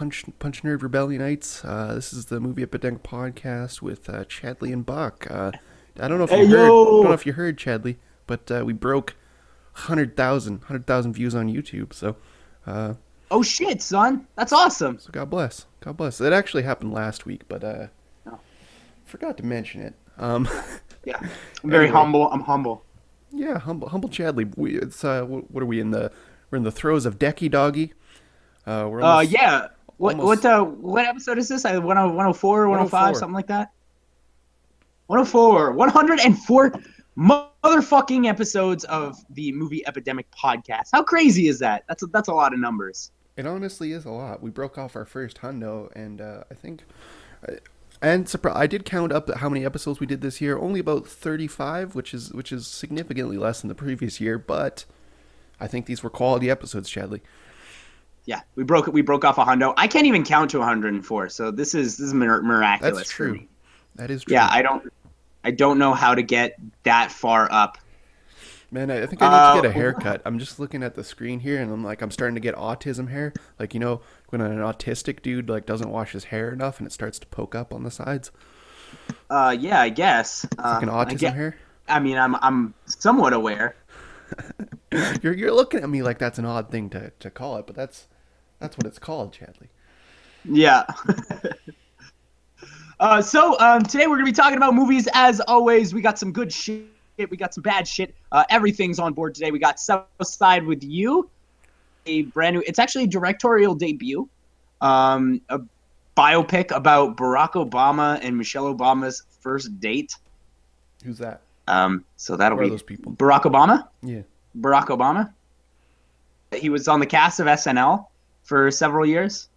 Punch Punch Nerd Rebellionites. Uh, this is the Movie Epidemic podcast with uh, Chadley and Buck. Uh, I don't know if Hey, you heard. yo! I don't know if you heard Chadley, but uh, we broke 100,000 100,000 views on YouTube. So, uh, Oh shit, son. That's awesome. so God bless. God bless. It actually happened last week, but uh, Oh. forgot to mention it. Um, Yeah. I'm very Anyway. humble. I'm humble. yeah, humble, humble Chadley. We, it's uh, what are we in the? We're in the throes of Decky Doggy. Uh, we're Uh, yeah. What almost- what uh what episode is this? I 10 104, 105, something like that. 104, 104 motherfucking episodes of the movie Epidemic podcast. How crazy is that? That's a, that's a lot of numbers. It honestly is a lot. We broke off our first hundo, and uh, I think, and surpri- I did count up how many episodes we did this year. Only about thirty-five, which is which is significantly less than the previous year. But I think these were quality episodes, Chadley. Yeah, we broke we broke off a hundo. I can't even count to 104, so this is this is mir- miraculous That's true. That is true. Yeah, I don't I don't know how to get that far up. Man, I I think I need to get a Uh, haircut. I'm just looking at the screen here, and I'm like, I'm starting to get autism hair. Like you know, when an autistic dude like doesn't wash his hair enough, and it starts to poke up on the sides. Uh, yeah, I guess. Uh, Like an I, autism hair. I mean, I'm I'm somewhat aware. You're you're looking at me like that's an odd thing to, to call it, but that's that's what it's called, Chadley. Yeah. uh, so um, today we're gonna be talking about movies. As always, we got some good shit. We got some bad shit. Uh, everything's on board today. We got South Side with You, a brand new. It's actually a directorial debut. Um, a biopic about Barack Obama and Michelle Obama's first date. Who's that? Um, so that'll Who are be those people? Barack Obama. Yeah. Barack Obama. He was on the cast of SNL for several years.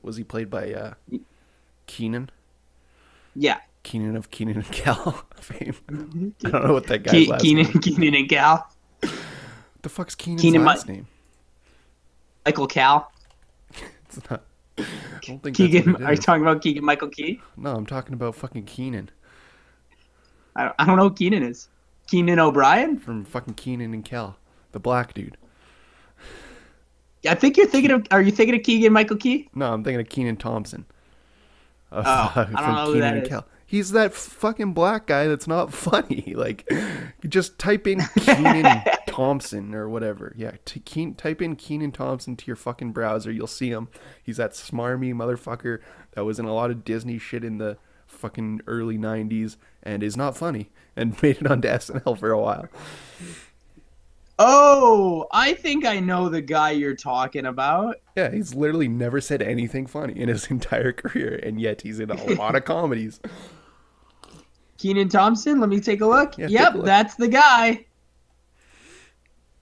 Was he played by uh, Kenan? Yeah. Kenan of Kenan and Kel fame. I don't know what that guy's Ke- last Kenan, name. Kenan and Kel. The fuck's Kenan's Kenan last Mi- name? Michael Cal. It's not. Keegan. Are you talking about Keegan Michael Key? No, I'm talking about fucking Kenan I don't, I don't know who Kenan is. Keenan O'Brien? from fucking Kenan and Kel, the black dude. I think you're thinking of. Are you thinking of Keegan Michael Key? No, I'm thinking of Kenan Thompson. Oh, of, Oh, I don't uh, know who that. Kel. He's that fucking black guy that's not funny. Like, just type in Kenan Thompson or whatever. Yeah, t- Keen, type in Kenan Thompson to your fucking browser. You'll see him. He's that smarmy motherfucker that was in a lot of Disney shit in the fucking early 90s and is not funny and made it onto SNL for a while. Oh, I think I know the guy you're talking about. Yeah, he's literally never said anything funny in his entire career, and yet he's in a lot of comedies. Kenan Thompson. Let me take a look. Yeah, yep, a look. that's the guy.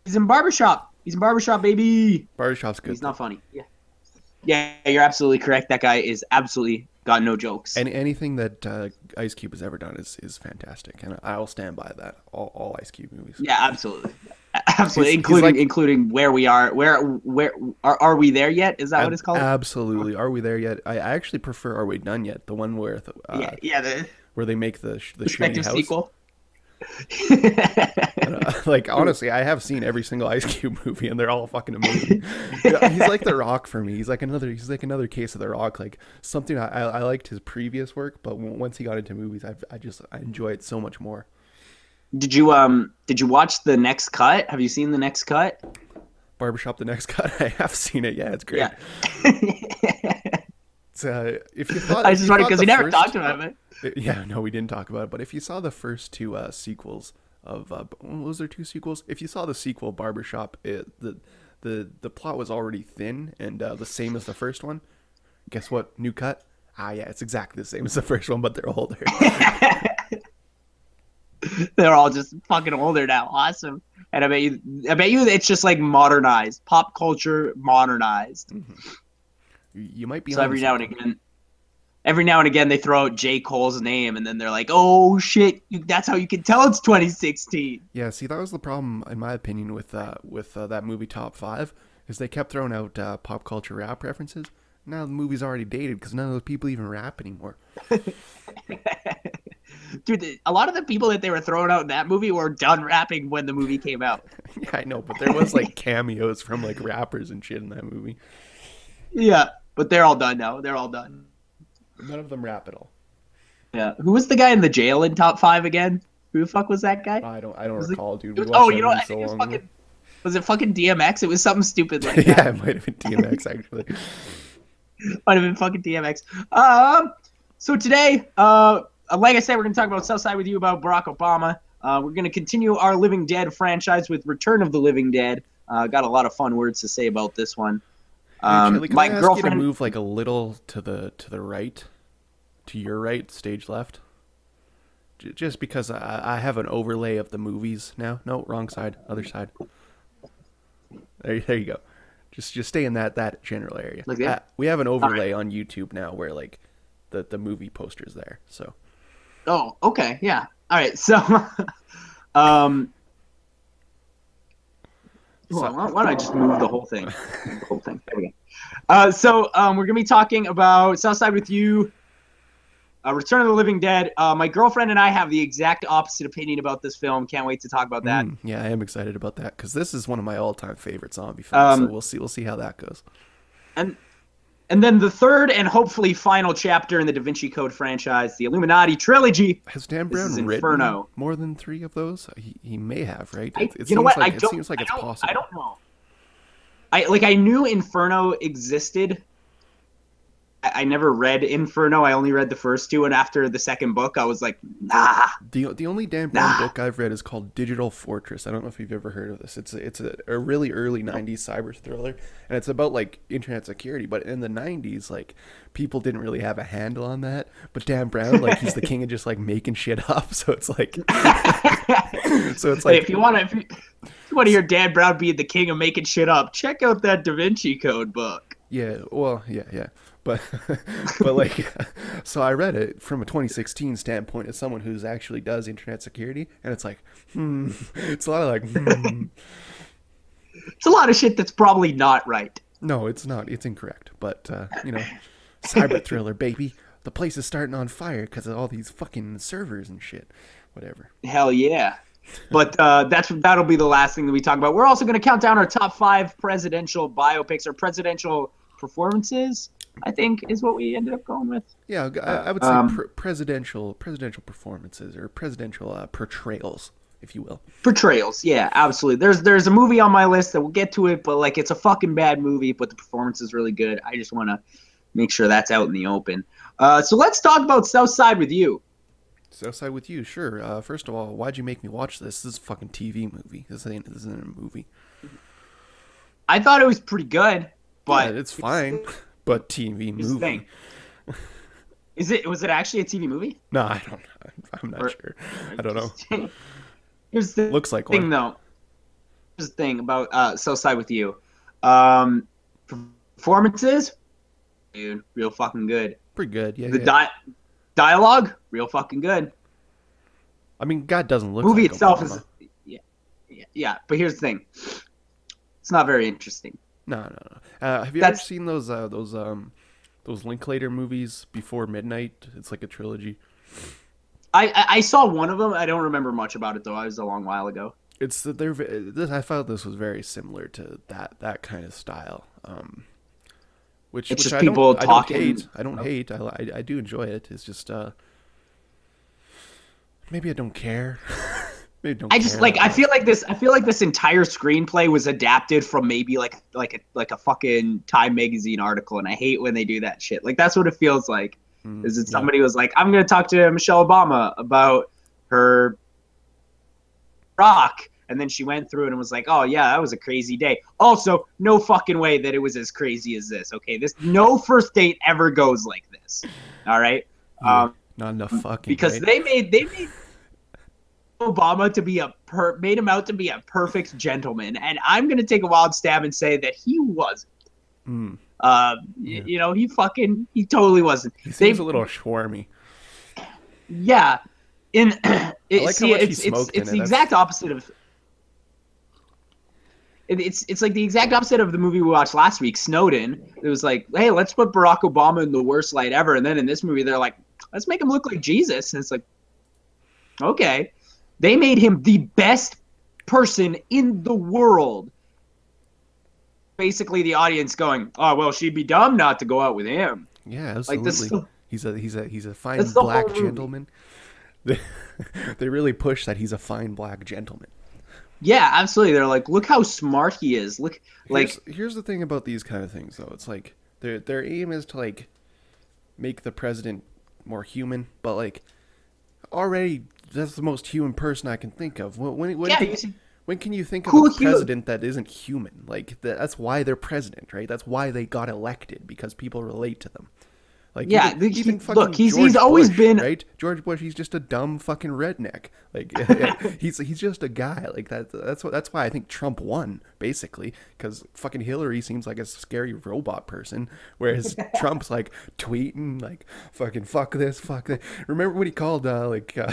He's in Barbershop. He's in Barbershop, baby. Barbershop's good. He's not funny. Yeah. Yeah, you're absolutely correct. That guy is absolutely got no jokes. Any, anything that uh, Ice Cube has ever done is, is fantastic, and I'll stand by that. All, all Ice Cube movies. yeah, absolutely. Absolutely, He's- he's including like- including where we are. Where where are, are we there yet? Is that what it's called? Absolutely. Are we there yet? I, actually prefer Are We Done Yet? The one where the, uh, yeah, yeah, the where they make the the shitty house. sequel. Uh, like honestly, I have seen every single Ice Cube movie, and they're all fucking amazing. He's like The Rock for me. He's like another. He's like another case of The Rock. Like something I, I, liked his previous work, but w- once he got into movies, I, I just I enjoy it so much more. did you um did you watch the next cut? Have you seen the next cut? Barbershop, the next cut. I have seen it. Yeah, it's great. Yeah. It's, uh, if you thought, I just wanted because we never talked about it. Yeah, no, we didn't talk about it. But if you saw the first two uh, sequels of, uh, was there two sequels? If you saw the sequel, Barbershop, it, the the the plot was already thin and uh, the same as the first one. Guess what? New cut. Ah, yeah, it's exactly the same as the first one, but they're older. They're all just fucking older now. Awesome. And I bet you, I bet you, it's just like modernized, pop culture modernized. You- you might be. So every now and again, every now and again, they throw out J Cole's name, and then they're like, "Oh shit, that's how you can tell it's 2016." Yeah, see, that was the problem, in my opinion, with uh, with uh, that movie Top Five, is they kept throwing out uh, pop culture rap references. Now the movie's already dated because none of those people even rap anymore. Dude, a lot of the people that they were throwing out in that movie were done rapping when the movie came out. yeah, I know, but there was like cameos from like rappers and shit in that movie. Yeah. but they're all done now. They're all done. None of them rap at all. Yeah. Who was the guy in the jail in top five again? Who the fuck was that guy? I don't. I don't Was recall, dude. It We was- oh, you know what? I think it was long fucking. Was it fucking DMX? It was something stupid like that. yeah, it might have been DMX actually. Might have been fucking DMX. Um, so today, uh, like I said, we're gonna talk about Southside with you about Barack Obama. Uh, we're gonna continue our Living Dead franchise with Return of the Living Dead. Uh, got a lot of fun words to say about this one. Um, Actually, can my I ask you girlfriend. to move like a little to the to the right, to your right, stage left. J- Just because I, I have an overlay of the movies now. No, wrong side, other side. There, there you go. Just just stay in that that general area. Like? Uh, we have an overlay on YouTube now where like the the movie posters there. So Oh, okay, yeah. All right, so, um, hold on, why, why don't I just move the whole thing? The whole thing. There we go. Uh, so um, we're gonna be talking about Southside with you, uh, Return of the Living Dead. Uh, my girlfriend and I have the exact opposite opinion about this film. Can't wait to talk about that. mm, yeah, I am excited about that because this is one of my all time favorite zombie films. Um, so we'll see we'll see how that goes. And and then the third and hopefully final chapter in the Da Vinci Code franchise, the Illuminati trilogy. Has Dan Brown written Inferno. more than three of those? He, he may have, right? I, It, it you know seems what? Like, I don't. seems like it's possible. I don't know. I like. I knew Inferno existed. I, never read Inferno. I only read the first two, and after the second book, I was like, nah. The, the only Dan Brown Nah. book I've read is called Digital Fortress. I don't know if you've ever heard of this. It's a, it's a, a really early '90s cyber thriller, and it's about like internet security. But in the '90s, like people didn't really have a handle on that. But Dan Brown, like he's the king of just like making shit up. So it's like, so it's Hey, like if you want to, if you, if you want to hear Dan Brown being the king of making shit up, check out that Da Vinci Code book. Yeah, well, yeah, yeah. But but like so I read it from a 2016 standpoint as someone who's actually does internet security and it's like hmm it's a lot of like hmm. It's a lot of shit that's probably not right. no, it's not. It's incorrect. But uh, you know, cyber thriller baby. The place is starting on fire cuz of all these fucking servers and shit. Whatever. Hell yeah. But uh, that's that'll be the last thing that we talk about. We're also going to count down our top five presidential biopics or presidential performances. I think is what we ended up going with. Yeah, I, I would say Um, pr- presidential presidential performances or presidential uh, portrayals, if you will. Portrayals, yeah, absolutely. There's there's a movie on my list that we'll get to it, but like it's a fucking bad movie, but the performance is really good. I just want to make sure that's out in the open. Uh, so let's talk about Southside with you. Southside with you, sure. Uh, first of all, why'd you make me watch this? This is a fucking TV movie. This ain't this isn't a movie. I thought it was pretty good, but yeah, it's fine, but TV movie. thing. Is it was it actually a TV movie? No, I don't. I'm not Or- sure. I don't know. Here's the Looks like thing one. though. Here's the thing about uh, Southside with you. Um, performances, dude, real fucking good. Pretty good. Yeah. The yeah. di- dialogue, real fucking good. I mean, God doesn't look. movie like itself Obama. is, yeah, yeah, yeah. But here's the thing. It's not very interesting. No, no, no. Uh, have you That's- ever seen those uh, those um those Linklater movies before midnight? It's like a trilogy. I, I saw one of them. I don't remember much about it though. I was a long while ago. It's that they're this. I felt this was very similar to that that kind of style. Um, which It's which just I people don't, talking. I don't hate. I don't hate. I, I I do enjoy it. It's just uh maybe I don't care. don't. I just like I feel like this I feel like this entire screenplay was adapted from maybe like like a like a fucking Time magazine article and I hate when they do that shit. Like that's what it feels like. Mm, Is it yeah. somebody was like, I'm gonna talk to Michelle Obama about her rock and then she went through it and was like, "Oh yeah, that was a crazy day." Also, no fucking way that it was as crazy as this. Okay, this no first date ever goes like this. All right, Yeah, um, not enough fucking because right? they made they made Obama to be a per made him out to be a perfect gentleman, and I'm gonna take a wild stab and say that he wasn't. Mm, Uh, Yeah. you know, he fucking he totally wasn't. he seems a little schwarmy. Yeah, in it, like see, it's it's it's it. the exact opposite of. it- It's it's like the exact opposite of the movie we watched last week, Snowden. It was like, hey, let's put Barack Obama in the worst light ever, and then in this movie they're like, let's make him look like Jesus, and it's like, okay, they made him the best person in the world. basically the audience going, "Oh well, she'd be dumb not to go out with him." Yeah, Like, absolutely. he's a he's a he's a fine black gentleman. They, they really push that he's a fine black gentleman. Yeah, absolutely. They're like, "Look how smart he is. Look, like, here's, here's the thing about these kind of things though. It's like their their aim is to like make the president more human, but like already that's the most human person I can think of. When when, when yeah, can, see, when can you think of a human. president that isn't human? Like that's why they're president, right? That's why they got elected because people relate to them. Like Yeah, even, he- even look, he's- George he's always Bush, been- right. George Bush, he's just a dumb fucking redneck. Like he's he's just a guy. Like that. That's what. That's why I think Trump won basically because fucking Hillary seems like a scary robot person, whereas Trump's like tweeting like fucking fuck this, fuck that. Remember when he called uh, like uh,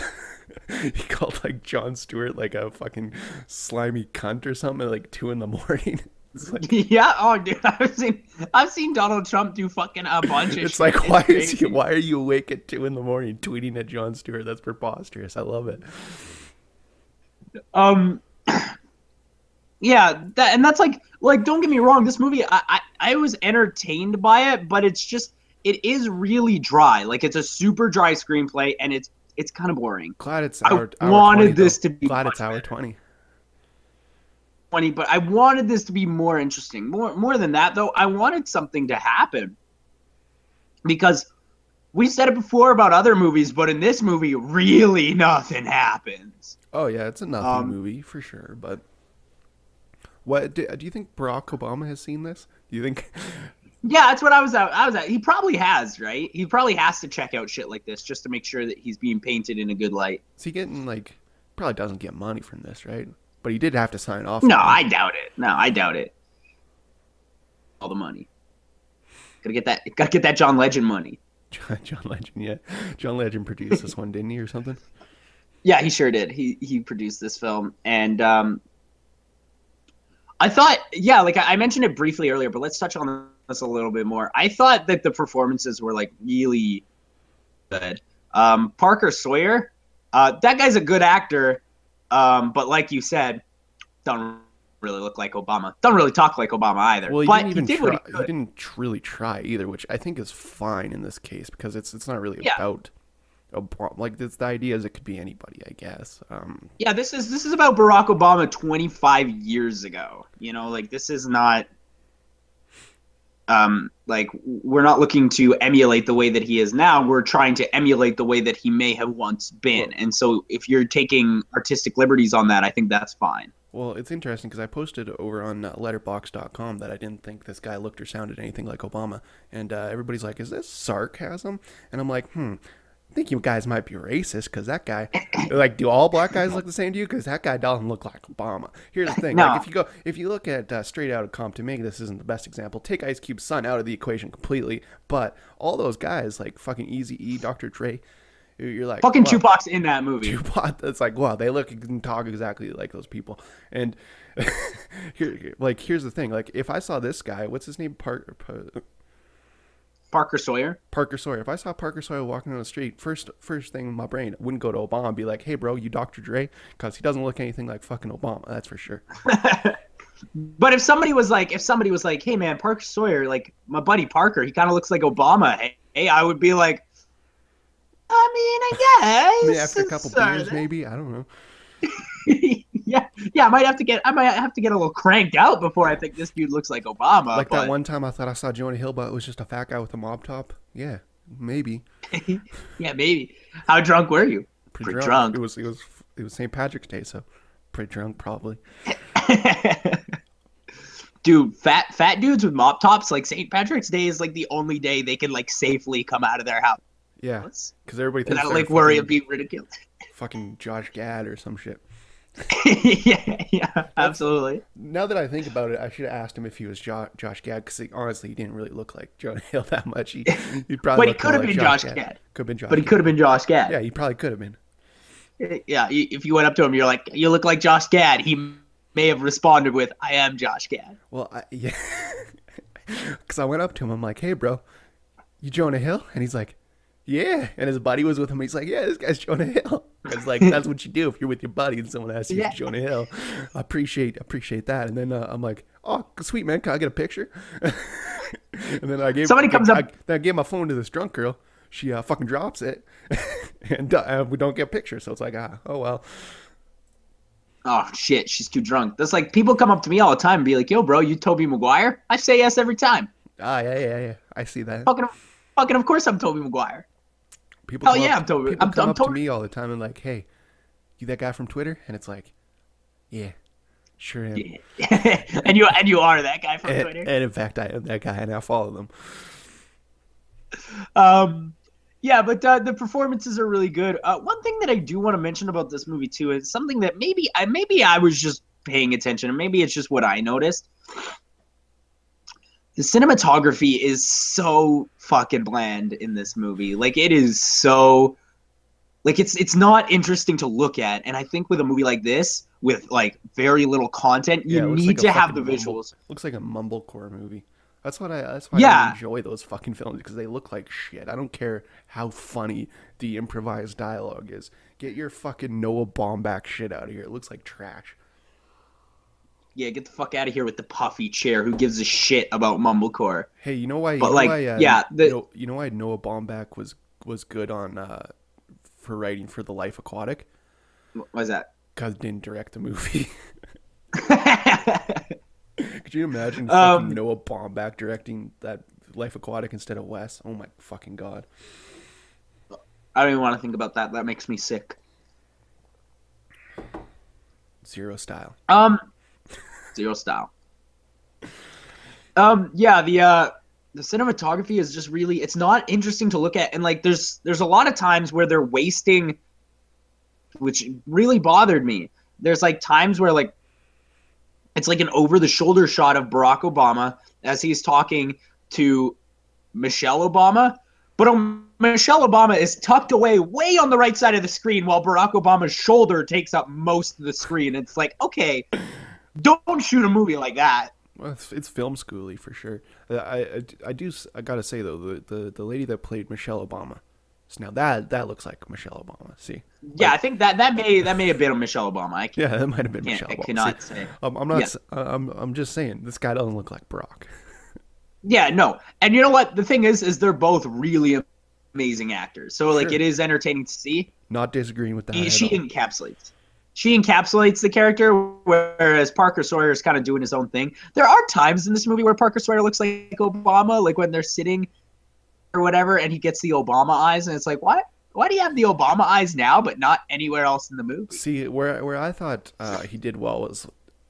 he called like Jon Stewart like a fucking slimy cunt or something at like two in the morning. It's like, yeah. Oh, dude, I've seen, I've seen Donald Trump do fucking a bunch of. Shit. It's shit. like why is he, why are you awake at two in the morning tweeting at Jon Stewart? That's preposterous. I love it. Um, yeah, that and that's like like don't get me wrong, this movie I, I I was entertained by it, but it's just it is really dry. Like it's a super dry screenplay, and it's it's kind of boring. Glad it's I hour, hour wanted 20, this though. to be glad it's hour better. twenty. Funny, but I wanted this to be more interesting. More more than that, though, I wanted something to happen because we said it before about other movies, but in this movie, really nothing happens. Oh yeah, it's a nothing Um, movie for sure. But what do, do you think Barack Obama has seen this? Do you think? Yeah, that's what I was at. I was at. He probably has, right? He probably has to check out shit like this just to make sure that he's being painted in a good light. Is he getting like? Probably doesn't get money from this, right? But he did have to sign off. No, I doubt it. No, I doubt it. All the money. Gotta get that. Gotta get that John Legend money. John, John Legend, yeah, John Legend produced this one, didn't he, or something? Yeah, he sure did. He he produced this film, and um, I thought, yeah, like I I mentioned it briefly earlier, but let's touch on this a little bit more. I thought that the performances were like really good. Um, Parker Sawyer, uh, that guy's a good actor, um, but like you said, don't really look like Obama. Don't really talk like Obama either. Well, he but didn't even he did try. he He, didn't really try either, which I think is fine in this case because it's it's not really Yeah. about. Obama. Like this, the idea is it could be anybody, I guess. Um, Yeah, this is this is about Barack Obama 25 years ago. You know, like this is not um like we're not looking to emulate the way that he is now. We're trying to emulate the way that he may have once been. And so if you're taking artistic liberties on that, I think that's fine. Well, it's interesting because I posted over on uh, letterbox.com that I didn't think this guy looked or sounded anything like Obama. And uh, everybody's like, is this sarcasm? And I'm like, hmm, think you guys might be racist because that guy, like, do all black guys look the same to you? Because that guy doesn't look like Obama. Here's the thing. No. Like, if you go, if you look at uh, Straight Outta Compton, maybe this isn't the best example. Take Ice Cube's son out of the equation completely. But all those guys, like fucking Easy E, Dr. Dre, you're like, Fucking wow. Tupac's in that movie. Tupac. It's like, wow, they look and talk exactly like those people. And here, like, here's the thing: like, if I saw this guy, what's his name, Parker Parker Sawyer. Parker Sawyer. If I saw Parker Sawyer walking down the street, first first thing in my brain wouldn't go to Obama and be like, hey, bro, you Dr. Dre, because he doesn't look anything like fucking Obama. That's for sure. But if somebody was like, if somebody was like, "Hey man, Parker Sawyer, like my buddy Parker, he kind of looks like Obama," hey, I would be like, I mean, I guess. I mean, after a couple uh, beers, maybe I don't know. yeah, yeah, I might have to get, I might have to get a little cranked out before I think this dude looks like Obama. Like but, that one time I thought I saw Jonah Hill, but it was just a fat guy with a mob top. Yeah, maybe. yeah, maybe. How drunk were you? Pretty, Pretty drunk. drunk. It was it was it was St. Patrick's Day, so pretty drunk probably. Dude, fat fat dudes with mop tops, like St. Patrick's Day is like the only day they can like safely come out of their house Yeah, because everybody thinks without like worry of being ridiculed. fucking Josh Gad or some shit. yeah, yeah, absolutely. Now that I think about it, I should have asked him if he was jo- Josh Gad because honestly, he didn't really look like Jonah Hill that much. He, he probably But he could have more been like Josh Gad. Could have been Josh. But he could have been Josh Gad. Yeah, he probably could have been. Eh, yeah, if you went up to him, you're like, "You look like Josh Gad." He may have responded with, "I am Josh Gad." Well, I, yeah, because I went up to him. I'm like, "Hey, bro, you Jonah Hill?" And he's like, "Yeah." And his buddy was with him. He's like, "Yeah, this guy's Jonah Hill." It's like that's what you do if you're with your buddy and someone asks you Yeah. Jonah Hill. I appreciate appreciate that. And then uh, I'm like, "Oh, sweet man, can I get a picture? and then I gave Somebody comes I, up- I, then I gave my phone to this drunk girl. She uh, fucking drops it, and uh, we don't get pictures. So it's like, ah, oh well. Oh shit, she's too drunk. That's like people come up to me all the time and be like, "Yo, bro, you Tobey Maguire?" I say yes every time. Ah, yeah, yeah, yeah. I see that. Fucking, fucking, of course I'm Tobey Maguire. People come yeah, up, I'm Toby- People I'm- come I'm up to me all the time and like, hey, you that guy from Twitter? And it's like, yeah, sure am. and you and you are that guy from And, Twitter. and in fact, I am that guy, and I follow them. Um, yeah, but uh, the performances are really good. Uh, one thing that I do want to mention about this movie too is something that maybe I maybe I was just paying attention, and maybe it's just what I noticed. The cinematography is so fucking bland in this movie. Like it is so like it's it's not interesting to look at. And I think with a movie like this, with like very little content, you Yeah, need like to have the mumble- visuals. Looks like a mumblecore movie. That's what I. That's why I enjoy those fucking films because they look like shit. I don't care how funny the improvised dialogue is. Get your fucking Noah Baumbach shit out of here. It looks like trash. Yeah, get the fuck out of here with the puffy chair. Who gives a shit about mumblecore? Hey, you know why? But, like, why, uh, yeah, the- you, know, you know why Noah Baumbach was was good on uh, for writing for The Life Aquatic Why's that? because didn't direct the movie. Could you imagine Um, Noah Baumbach directing that Life Aquatic instead of Wes? Oh my fucking god! I don't even want to think about that. That makes me sick. Zero style. Um, zero style. Um, yeah, the uh, the cinematography is just really. It's not interesting to look at, and like, there's there's a lot of times where they're wasting, which really bothered me. There's like times where like, it's like an over the shoulder shot of Barack Obama as he's talking to Michelle Obama, but um, Michelle Obama is tucked away way on the right side of the screen while Barack Obama's shoulder takes up most of the screen. It's like, okay, don't shoot a movie like that. Well, it's, it's film schooly for sure. Uh, I, I, I do I gotta say though the, the, the lady that played Michelle Obama, so now that that looks like Michelle Obama. See, Yeah, I think that that may that may have been Michelle Obama. I can't, yeah, that might have been Michelle I Obama. cannot See, say. um, I'm not. Yeah. uh, I'm I'm just saying this guy doesn't look like Brock. Yeah, no. And you know what? The thing is, is they're both really amazing actors. So like, Sure. it is entertaining to see. Not disagreeing with that. He- at she all. encapsulates. She encapsulates the character, whereas Parker Sawyer is kind of doing his own thing. There are times in this movie where Parker Sawyer looks like Obama, like when they're sitting or whatever, and he gets the Obama eyes, and it's like, what? Why do you have the Obama eyes now, but not anywhere else in the movie? See where where I thought uh, he did well was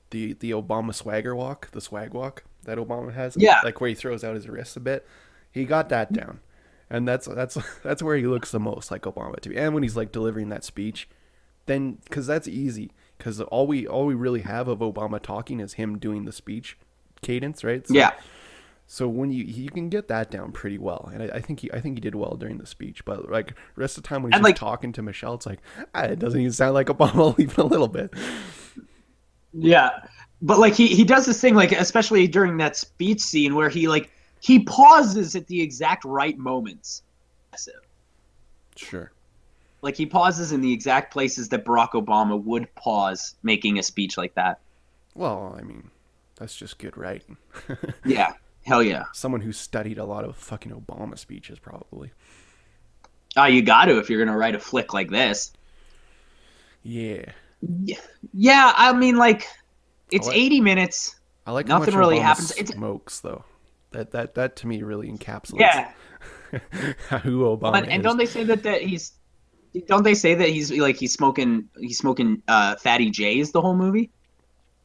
the the Obama swagger walk, the swag walk that Obama has. Yeah. like where he throws out his wrists a bit. He got that down, and that's that's that's where he looks the most like Obama to me. And when he's like delivering that speech, then because that's easy. Because all we all we really have of Obama talking is him doing the speech cadence, right? So, Yeah. So when you you can get that down pretty well, and I, I think he I think he did well during the speech. But like rest of the time when he's like- talking to Michelle, it's like ah, it doesn't even sound like Obama even a little bit. Yeah, but like he he does this thing like especially during that speech scene where he like he pauses at the exact right moments. Sure. Like he pauses in the exact places that Barack Obama would pause making a speech like that. Well, I mean, that's just good writing. Yeah, hell yeah. Someone who studied a lot of fucking Obama speeches, probably. Oh, you got to if you're gonna write a flick like this. Yeah. Yeah, yeah. I mean, like it's like- 80 minutes. I like Nothing really Obama happens. It's- Smokes though. That that that to me really encapsulates Yeah, who Obama and, and is. don't they say that that he's don't they say that he's like he's smoking he's smoking uh, fatty J's the whole movie?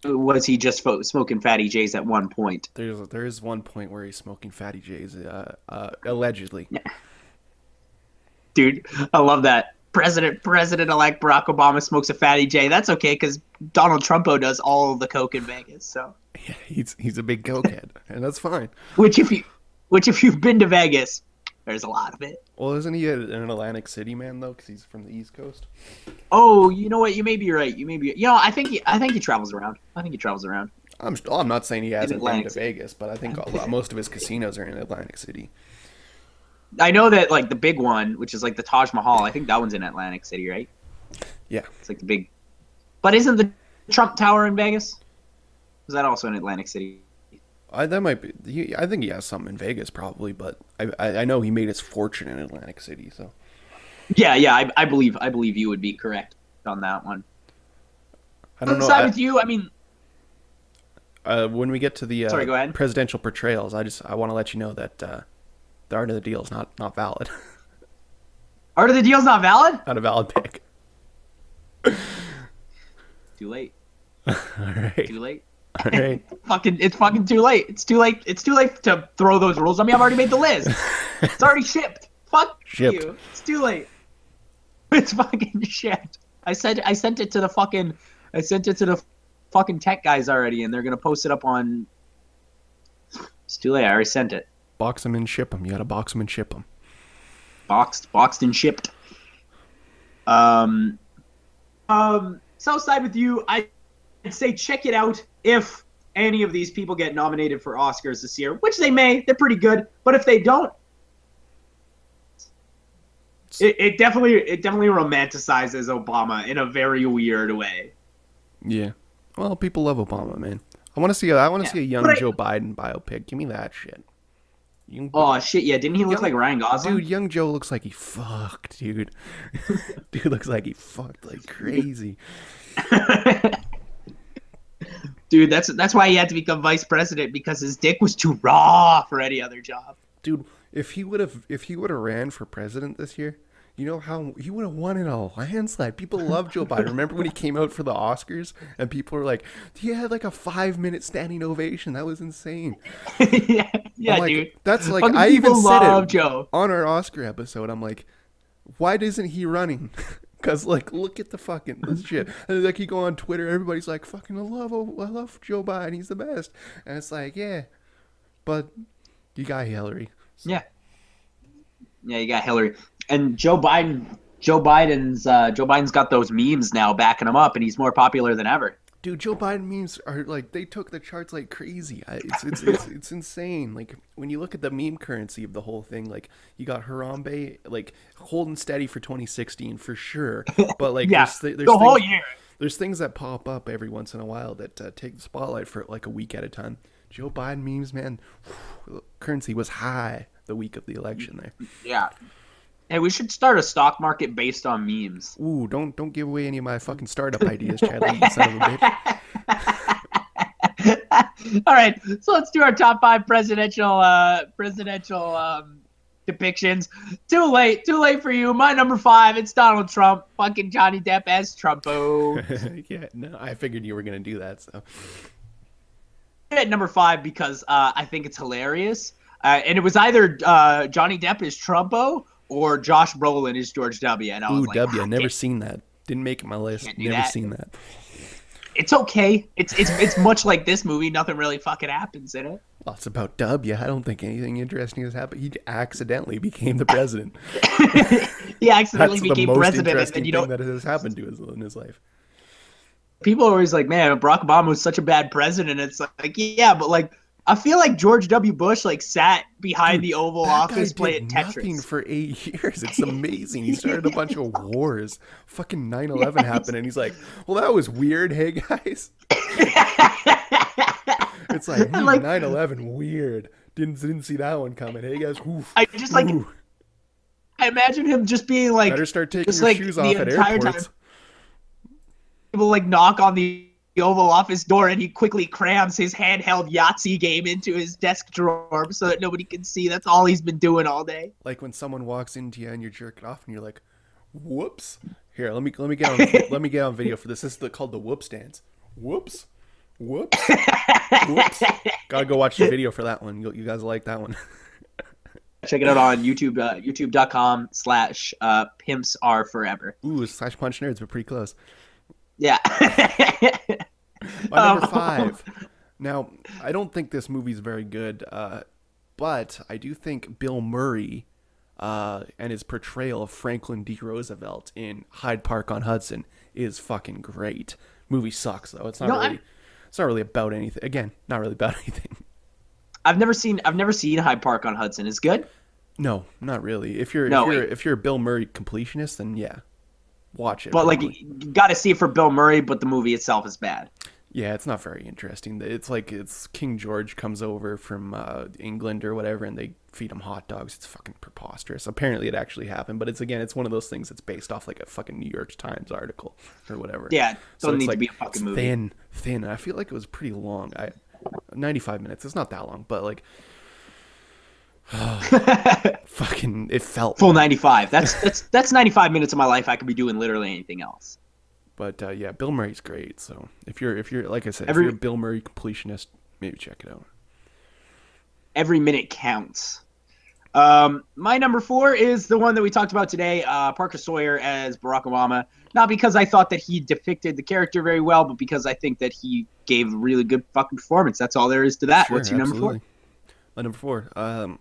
Was he just fo- smoking fatty J's at one point? There's there is one point where he's smoking Fatty J's, uh, uh, allegedly. Dude, I love that. President President elect Barack Obama smokes a fatty J. That's okay because Donald Trumpo does all the coke in Vegas. So, Yeah, he's he's a big cokehead, and that's fine. which if you which if you've been to Vegas, there's a lot of it. Well, isn't he an Atlantic City man though? Because he's from the East Coast. Oh, you know what? You may be right. You may be. You know, I think he, I think he travels around. I think he travels around. I'm I'm not saying he hasn't been to City. Vegas, but I think a lot, most of his casinos are in Atlantic City. I know that like the big one, which is like the Taj Mahal. I think that one's in Atlantic City, right? Yeah. It's like the big. But isn't the Trump Tower in Vegas? Is that also in Atlantic City? I, that might be. He, I think he has something in Vegas probably, but I, I I know he made his fortune in Atlantic City. So Yeah, yeah, I, I believe I believe you would be correct on that one. I don't know. Side I- with you, I mean, uh, when we get to the uh, Sorry, go ahead. presidential portrayals, I just I want to let you know that uh, the art of the deal is not not valid, Art of the deal is not valid. not a valid pick. Too late. All right, Too late. All right. Fucking, it's fucking too late. It's too late. It's too late to throw those rules on me. I've already made the list. It's already shipped. Fuck Shipped. you. It's too late. It's fucking shipped. I said I sent it to the fucking I sent it to the fucking tech guys already, and they're gonna post it up on. It's too late. I already sent it. Box them and ship them. You gotta box them and ship them. boxed, boxed and shipped. Um, um, Southside with you, I'd say check it out if any of these people get nominated for Oscars this year, which they may. They're pretty good, but if they don't, it, it definitely it definitely romanticizes Obama in a very weird way. Yeah. Well, people love Obama, man. I want to see. A, I want to Yeah, see a young I- Joe Biden biopic. Give me that shit. Young, Oh shit! Yeah, didn't he look Young- like Ryan Gosling? dude, young Joe looks like he fucked, dude. dude looks like he fucked like crazy. Dude, that's that's why he had to become vice president because his dick was too raw for any other job. Dude, if he would have, if he would have ran for president this year, you know how he would have won in a landslide. People love Joe Biden. Remember when he came out for the Oscars and people were like, he had like a five minute standing ovation. That was insane. yeah, yeah, like, dude. That's like Fucking I even said love it Joe. on our Oscar episode. I'm like, why isn't he running? Cause like, look at the fucking this shit. And like, you go on Twitter, everybody's like, fucking, I love, I love Joe Biden. He's the best. And it's like, yeah, but you got Hillary. Yeah. Yeah, you got Hillary and Joe Biden. Joe Biden's uh, Joe Biden's got those memes now backing him up, and he's more popular than ever. Dude, Joe Biden memes are like they took the charts like crazy. It's, it's it's it's insane. Like when you look at the meme currency of the whole thing, like you got Harambe like holding steady for 2016 for sure. But like Yeah, there's, there's the whole things- year. there's things that pop up every once in a while that uh, take the spotlight for like a week at a time. Joe Biden memes, man, currency was high the week of the election there. Yeah. Hey, we should start a stock market based on memes. Ooh, don't don't give away any of my fucking startup ideas, Chadley, you son of a bitch. All right, so let's do our top five presidential uh, presidential um, depictions. Too late, too late for you. My number five, it's Donald Trump, fucking Johnny Depp as Trumpo. yeah, no, I figured you were gonna do that. So at number five because uh, I think it's hilarious. Uh, and it was either uh, Johnny Depp is Trumpo or Josh Brolin is George W. And I was Ooh, like, W. "Ah, Never seen that. Didn't make it my list. Never that." seen that. it's okay. It's it's it's much like this movie. Nothing really fucking happens in it. Well, it's about W. I don't think anything interesting has happened. He accidentally became the president. He accidentally That's the became most president, and interesting then you know that has happened to his in his life. people are always like, "Man, Barack Obama was such a bad president." It's like, yeah, but like I feel like George W. Bush like sat behind the Oval Office playing Tetris. for eight years. It's amazing. He started a bunch of wars. Fucking 9-11 happened, and he's like, "Well, that was weird. Hey guys." It's like, hmm, Like- 9-11, weird. Didn't didn't see that one coming. Hey guys, oof. I just like Ooh. I imagine him just being like better start taking your like shoes the off at airports. time. people like knock on the Oval Office door and he quickly crams his handheld Yahtzee game into his desk drawer so that nobody can see. That's all he's been doing all day. Like when someone walks into you and you're jerking off, and you're like, "Whoops." Here, let me let me get on let me get on video for this. This is the, called the whoops dance. Whoops, whoops, whoops. Gotta go watch the video for that one. You, you guys like that one? Check it out on YouTube, uh, youtube.com slash uh, pimps are forever. Ooh, slash punch nerds, but pretty close. Yeah. My number Um, five. Now, I don't think this movie's very good, uh, but I do think Bill Murray uh, and his portrayal of Franklin D. Roosevelt in Hyde Park on Hudson is fucking great. Movie sucks though. It's not No, really. I'm- It's not really about anything. Again, not really about anything. I've never seen I've never seen Hyde Park on Hudson. Is good? No, not really. If you're No, if you're if you're a Bill Murray completionist, then yeah, watch it. But like you got to see it for Bill Murray, but the movie itself is bad. Yeah, it's not very interesting. It's like it's King George comes over from uh, England or whatever, and they feed him hot dogs. It's fucking preposterous. Apparently, it actually happened, but it's again, it's one of those things that's based off like a fucking New York Times article or whatever. Yeah, so doesn't it's need like to be a fucking it's movie. thin, thin. I feel like it was pretty long. I, ninety-five minutes. It's not that long, but like, fucking, it felt. Full 95. That's that's that's 95 minutes of my life I could be doing literally anything else. But uh, yeah, Bill Murray's great. So if you're if you're like I said, Every- if you're a Bill Murray completionist, maybe check it out. Every minute counts. Um, my number four is the one that we talked about today, uh, Parker Sawyer as Barack Obama. Not because I thought that he depicted the character very well, but because I think that he gave a really good fucking performance. That's all there is to that. Sure, What's your number four? My number four. Um,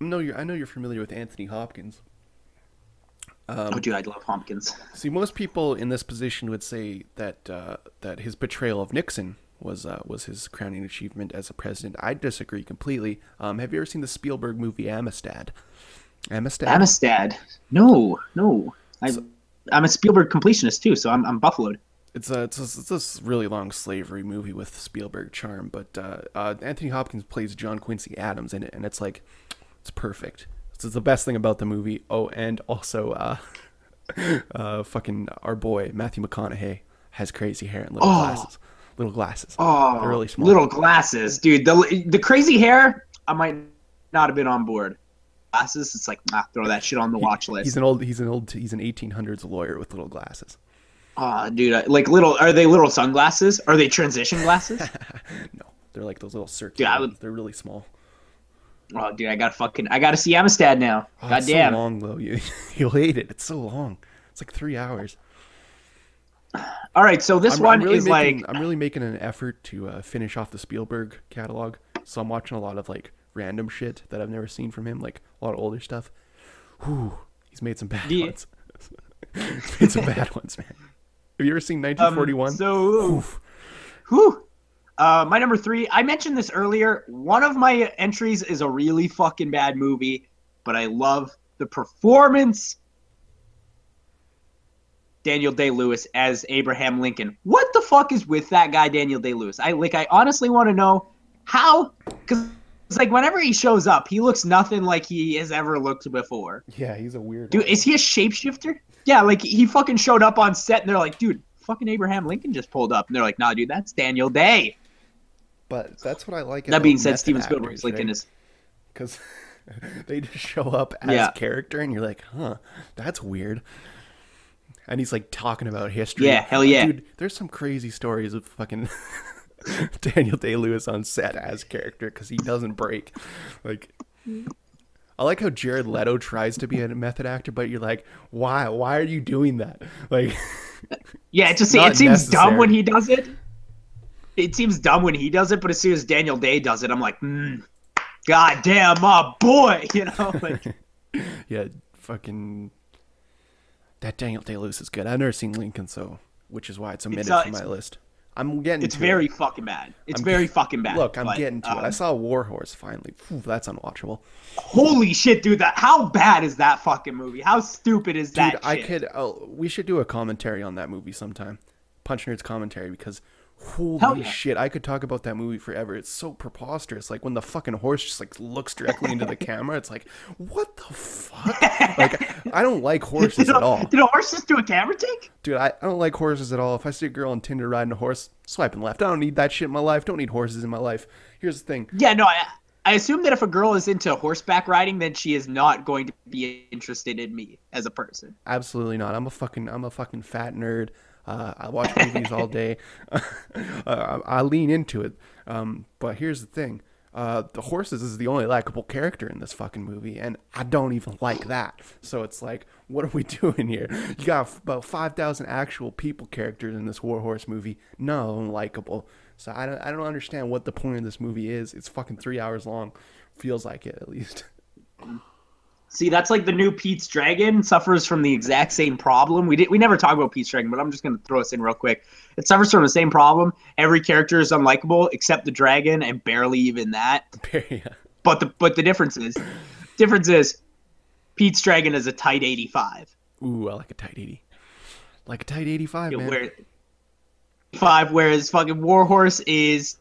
I know you're I know you're familiar with Anthony Hopkins. oh, dude, I love Hopkins. See, most people in this position would say that uh, that his portrayal of Nixon was uh, was his crowning achievement as a president. I disagree completely. Um, have you ever seen the Spielberg movie Amistad? Amistad. Amistad. No, no. I, I'm a Spielberg completionist too, so I'm, I'm buffaloed. It's a, it's a it's this really long slavery movie with Spielberg charm, but uh, uh, Anthony Hopkins plays John Quincy Adams in it, and it's like it's perfect. It's, it's the best thing about the movie. Oh, and also, uh, uh, fucking our boy Matthew McConaughey has crazy hair and little Oh. glasses. Little glasses. Oh, They're really small. little glasses, dude. The the crazy hair, I might not have been on board. Glasses, it's like ah, throw that shit on the watch list. He's an old. He's an old. He's an 1800s lawyer with little glasses. Oh, dude, like little. Are they little sunglasses? Are they transition glasses? No, they're like those little circular. I would- They're really small. Oh, dude, I got to fucking. I got to see Amistad now. Oh, God it's damn. so long though. You you'll hate it. It's so long. It's like three hours. All right, so this I'm, one I'm really is making, like. I'm really making an effort to uh, finish off the Spielberg catalog. So I'm watching a lot of like random shit that I've never seen from him, like a lot of older stuff. Whew, he's made some bad Yeah. ones. made some bad ones, man. Have you ever seen um, 1941? so, Oof. whew. Uh, my number three. I mentioned this earlier. One of my entries is a really fucking bad movie, but I love the performance. Daniel Day Lewis as Abraham Lincoln. What the fuck is with that guy, Daniel Day Lewis? I like. I honestly want to know how, because it's like whenever he shows up, he looks nothing like he has ever looked before. Yeah, he's a weird. Dude, is he a shapeshifter? Yeah, like he fucking showed up on set, and they're like, dude, fucking Abraham Lincoln just pulled up, and they're like, nah, dude, that's Daniel Day. But that's what I like. That being said, Steven spielberg Spielberg's Lincoln is because they just show up as Yeah. character, and you're like, huh, that's weird. And he's like talking about history. Yeah, hell yeah. Dude, there's some crazy stories of fucking Daniel Day Lewis on set as character because he doesn't break. Like, I like how Jared Leto tries to be a method actor, but you're like, why? Why are you doing that? Like, Yeah, it just it seems necessary. dumb when he does it. It seems dumb when he does it, but as soon as Daniel Day does it, I'm like, mm, God damn, my boy, you know. Like, yeah, fucking. That Daniel Day Lewis is good. I've never seen Lincoln, so which is why it's omitted uh, from my list. I'm getting. it's very It. fucking bad. It's I'm very fucking bad. Look, I'm but, getting to it. I um, saw War Horse finally. Phew, that's unwatchable. Holy shit, dude! That how bad is that fucking movie? How stupid is Dude, that? I could. Oh, we should do a commentary on that movie sometime. Punch Nerds commentary because. Holy yeah. shit! I could talk about that movie forever. It's so preposterous. Like when the fucking horse just like looks directly into the camera. It's like, what the fuck? Like I don't like horses Did at a, all. did a horse just do a camera take? Dude, I, I don't like horses at all. If I see a girl on Tinder riding a horse, swiping left. I don't need that shit in my life. Don't need horses in my life. Here's the thing. Yeah, no, I, I assume that if a girl is into horseback riding, then she is not going to be interested in me as a person. Absolutely not. I'm a fucking I'm a fucking fat nerd. Uh, I watch movies all day. uh, I, lean into it. Um, but here's the thing. Uh, the horses is the only likable character in this fucking movie, and I don't even like that. So it's like, what are we doing here? You got about five thousand actual people characters in this War Horse movie, No, likable. So I don't, I don't understand what the point of this movie is. It's fucking three hours long, feels like it at least. See, that's like the new Pete's Dragon suffers from the exact same problem. We did we never talk about Pete's Dragon, but I'm just gonna throw us in real quick. It suffers from the same problem. Every character is unlikable except the dragon, and barely even that. yeah. But the but the difference is, difference is, Pete's Dragon is a tight 85. Ooh, I like a tight eighty. Like a tight eighty-five, man. Where five, whereas fucking Warhorse is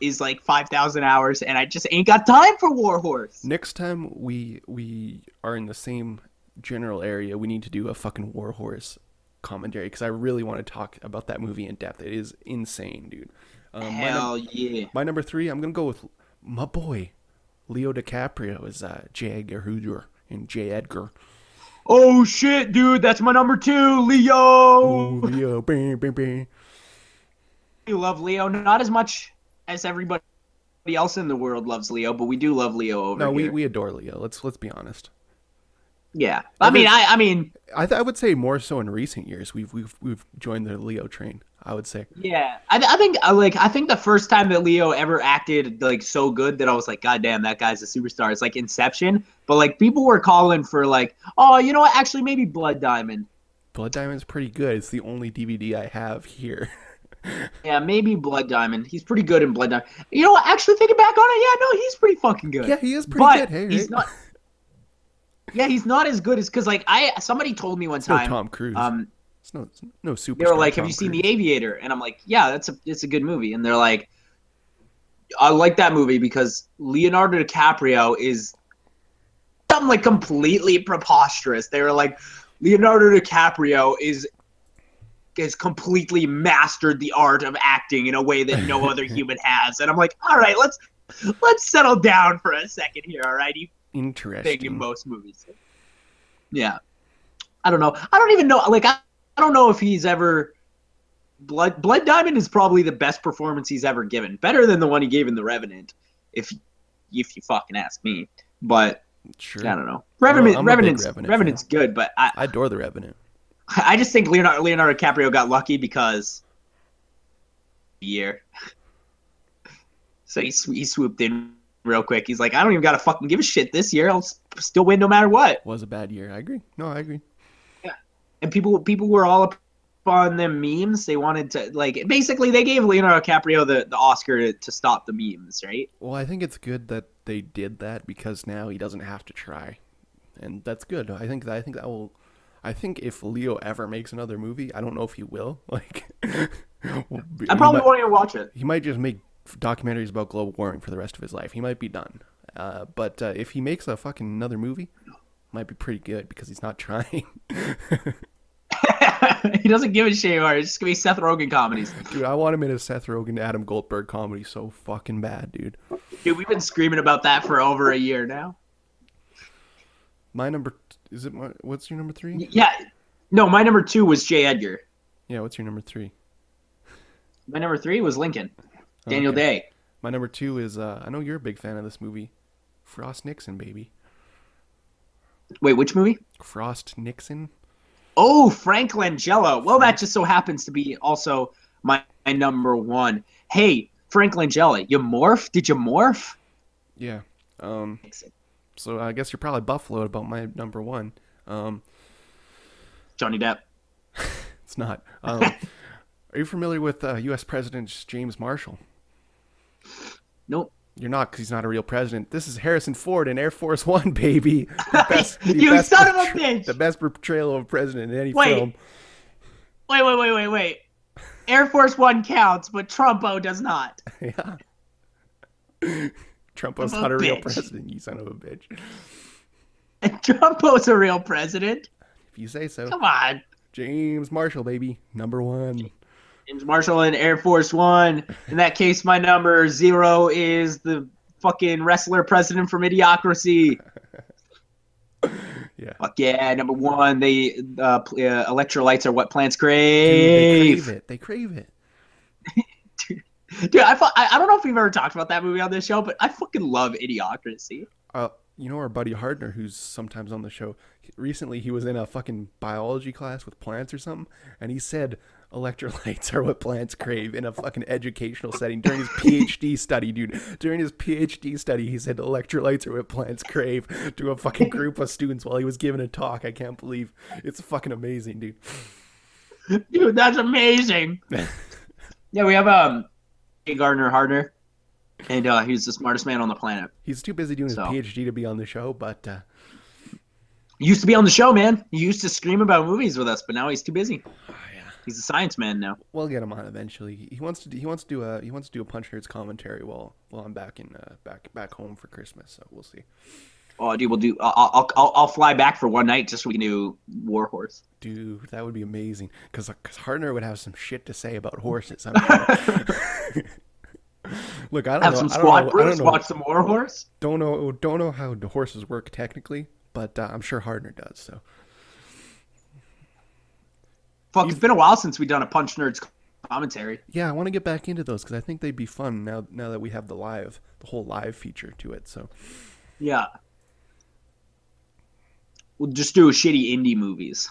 is like five thousand hours, and I just ain't got time for Warhorse. Next time we we are in the same general area, we need to do a fucking Warhorse commentary because I really want to talk about that movie in depth. It is insane, dude. Um, my, num- Hell yeah! my number three, I'm gonna go with my boy Leo DiCaprio as uh, J. Edgar Hoover and J. Edgar. Oh shit, dude, that's my number two, Leo. Oh, Leo, bang, bang, bang. We love Leo, not as much as everybody else in the world loves Leo, but we do love Leo over No, we, here. we adore Leo. Let's let's be honest. yeah, I mean, I, I mean, I, th- I would say more so in recent years we've we've we've joined the Leo train. I would say. yeah, I, I think, uh, like, I think the first time that Leo ever acted like so good that I was like, God damn, that guy's a superstar. It's like Inception, but like people were calling for like, oh, you know what? Actually, maybe Blood Diamond. Blood Diamond's pretty good. It's the only DVD I have here. Yeah, maybe Blood Diamond. He's pretty good in Blood Diamond. You know what? Actually, thinking back on it, yeah, no, he's pretty fucking good. yeah, he is pretty but good. Hey, he's right? not. Yeah, he's not as good as because like I somebody told me one It's no time. Tom Cruise. Um, it's no it's no super. they were like, "Have you seen The Aviator?" And I'm like, "Yeah, that's a it's a good movie." And they're like, "I like that movie because Leonardo DiCaprio is something like completely preposterous." They were like, "Leonardo DiCaprio is has completely mastered the art of acting in a way that no other human has." And I'm like, "All right, let's let's settle down for a second here, all right? You thing in Interesting. most movies. Yeah, I don't know. I don't even know. Like, I, I don't know if he's ever. Blood Blood Diamond is probably the best performance he's ever given. Better than the one he gave in The Revenant, if if you fucking ask me. But Sure. I don't know. Revenant, big Revenant's Revenant Revenant's good, but I I adore the Revenant. I just think Leonardo Leonardo DiCaprio got lucky because year. So he sw- he swooped in real quick. He's like, I don't even gotta fucking give a shit this year. I'll s- still win no matter what. Was a bad year. I agree. No, I agree. Yeah. And people people were all up on them memes. They wanted to like basically they gave Leonardo DiCaprio the, the Oscar to, to stop the memes, right? Well, I think it's good that they did that because now he doesn't have to try, and that's good. I think that I think that will. I think if Leo ever makes another movie, I don't know if he will. Like, I probably won't even watch it. he might just make documentaries about global warming for the rest of his life. He might be done. Uh, but uh, if he makes a fucking another movie, might be pretty good because he's not trying. he doesn't give a shit anymore. It's just gonna be Seth Rogen comedies. dude, I want him in a Seth Rogen, Adam Goldberg comedy so fucking bad, dude. Dude, we've been screaming about that for over a year now. My number is it? My, what's your number three? Yeah. No, my number two was J. Edgar. Yeah, what's your number three? My number three was Lincoln. Daniel Okay. Day. My number two is uh, I know you're a big fan of this movie, Frost Nixon, baby. Wait, which movie? Frost Nixon. Oh, Frank Langella. Well, that just so happens to be also my, my number one. Hey, Frank Langella, you morph? Did you morph? Yeah. Um. So I guess you're probably buffaloed about my number one. Um. Johnny Depp. It's not. Um, are you familiar with uh, U.S. President James Marshall? Nope. You're not, because he's not a real president. This is Harrison Ford in Air Force One, baby. The best, the You best son of a bitch! The best portrayal of a president in any Wait. film. Wait, wait, wait, wait, wait. Air Force One counts, but Trumpo does not. Yeah. Trump was not a a real president, you son of a bitch. And was a real president. If you say so. Come on. James Marshall, baby. Number one. James Marshall and Air Force One. In that case, my number zero is the fucking wrestler president from Idiocracy. Yeah. Fuck yeah, number one. They uh, uh, electrolytes are what plants Dude, they crave. crave it. They crave it. Dude, I, fu- I I don't know if we've ever talked about that movie on this show, but I fucking love Idiocracy. Uh, you know our buddy Hardner, who's sometimes on the show. Recently, he was in a fucking biology class with plants or something, and he said electrolytes are what plants crave in a fucking educational setting during his PhD study, dude. During his PhD study, he said electrolytes are what plants crave to a fucking group of students while he was giving a talk. I can't believe it's fucking amazing, dude. Dude, that's amazing. yeah, we have um. Gardner Hardner, and uh, he's the smartest man on the planet. He's too busy doing his PhD to be on the show, but uh, He used to be on the show, man. He used to scream about movies with us, but now he's too busy. oh, yeah, He's a science man now. We'll get him on eventually. He wants to. Do, he wants to do a. He wants to do a Punch Nerds commentary while while I'm back in uh, back back home for Christmas. So we'll see. Oh, dude, we'll do. I'll, I'll, I'll, fly back for one night just so we can do War Horse. Dude, that would be amazing. Because because Hardner would have some shit to say about horses. Look, I don't Have know. some I squad know, I brews, don't know, watch some War Horse. don't know. Don't know how the horses work technically, but uh, I'm sure Hardner does. So Fuck, it's been a while since we've done a Punch Nerds commentary. yeah, I want to get back into those because I think they'd be fun now. Now that we have the live, the whole live feature to it. So Yeah. We'll just do shitty indie movies.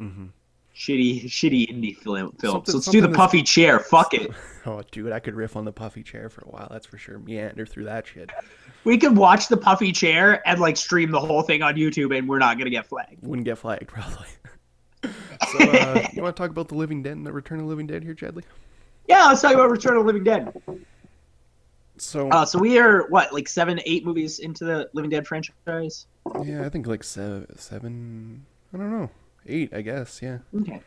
Mhm. Shitty, shitty indie film. film. So let's do the that's- puffy chair. Fuck it. Oh, dude, I could riff on the puffy chair for a while. That's for sure. Meander through that shit. We could watch the puffy chair and like stream the whole thing on YouTube, and we're not gonna get flagged. Wouldn't get flagged probably. so, uh, you want to talk about the Living Dead and the Return of the Living Dead here, Chadley? Yeah, let's talk about Return of the Living Dead. So, Uh, so we are what, like seven, eight movies into the Living Dead franchise. Yeah, I think like seven, seven. I don't know, eight, I guess. Yeah. Okay.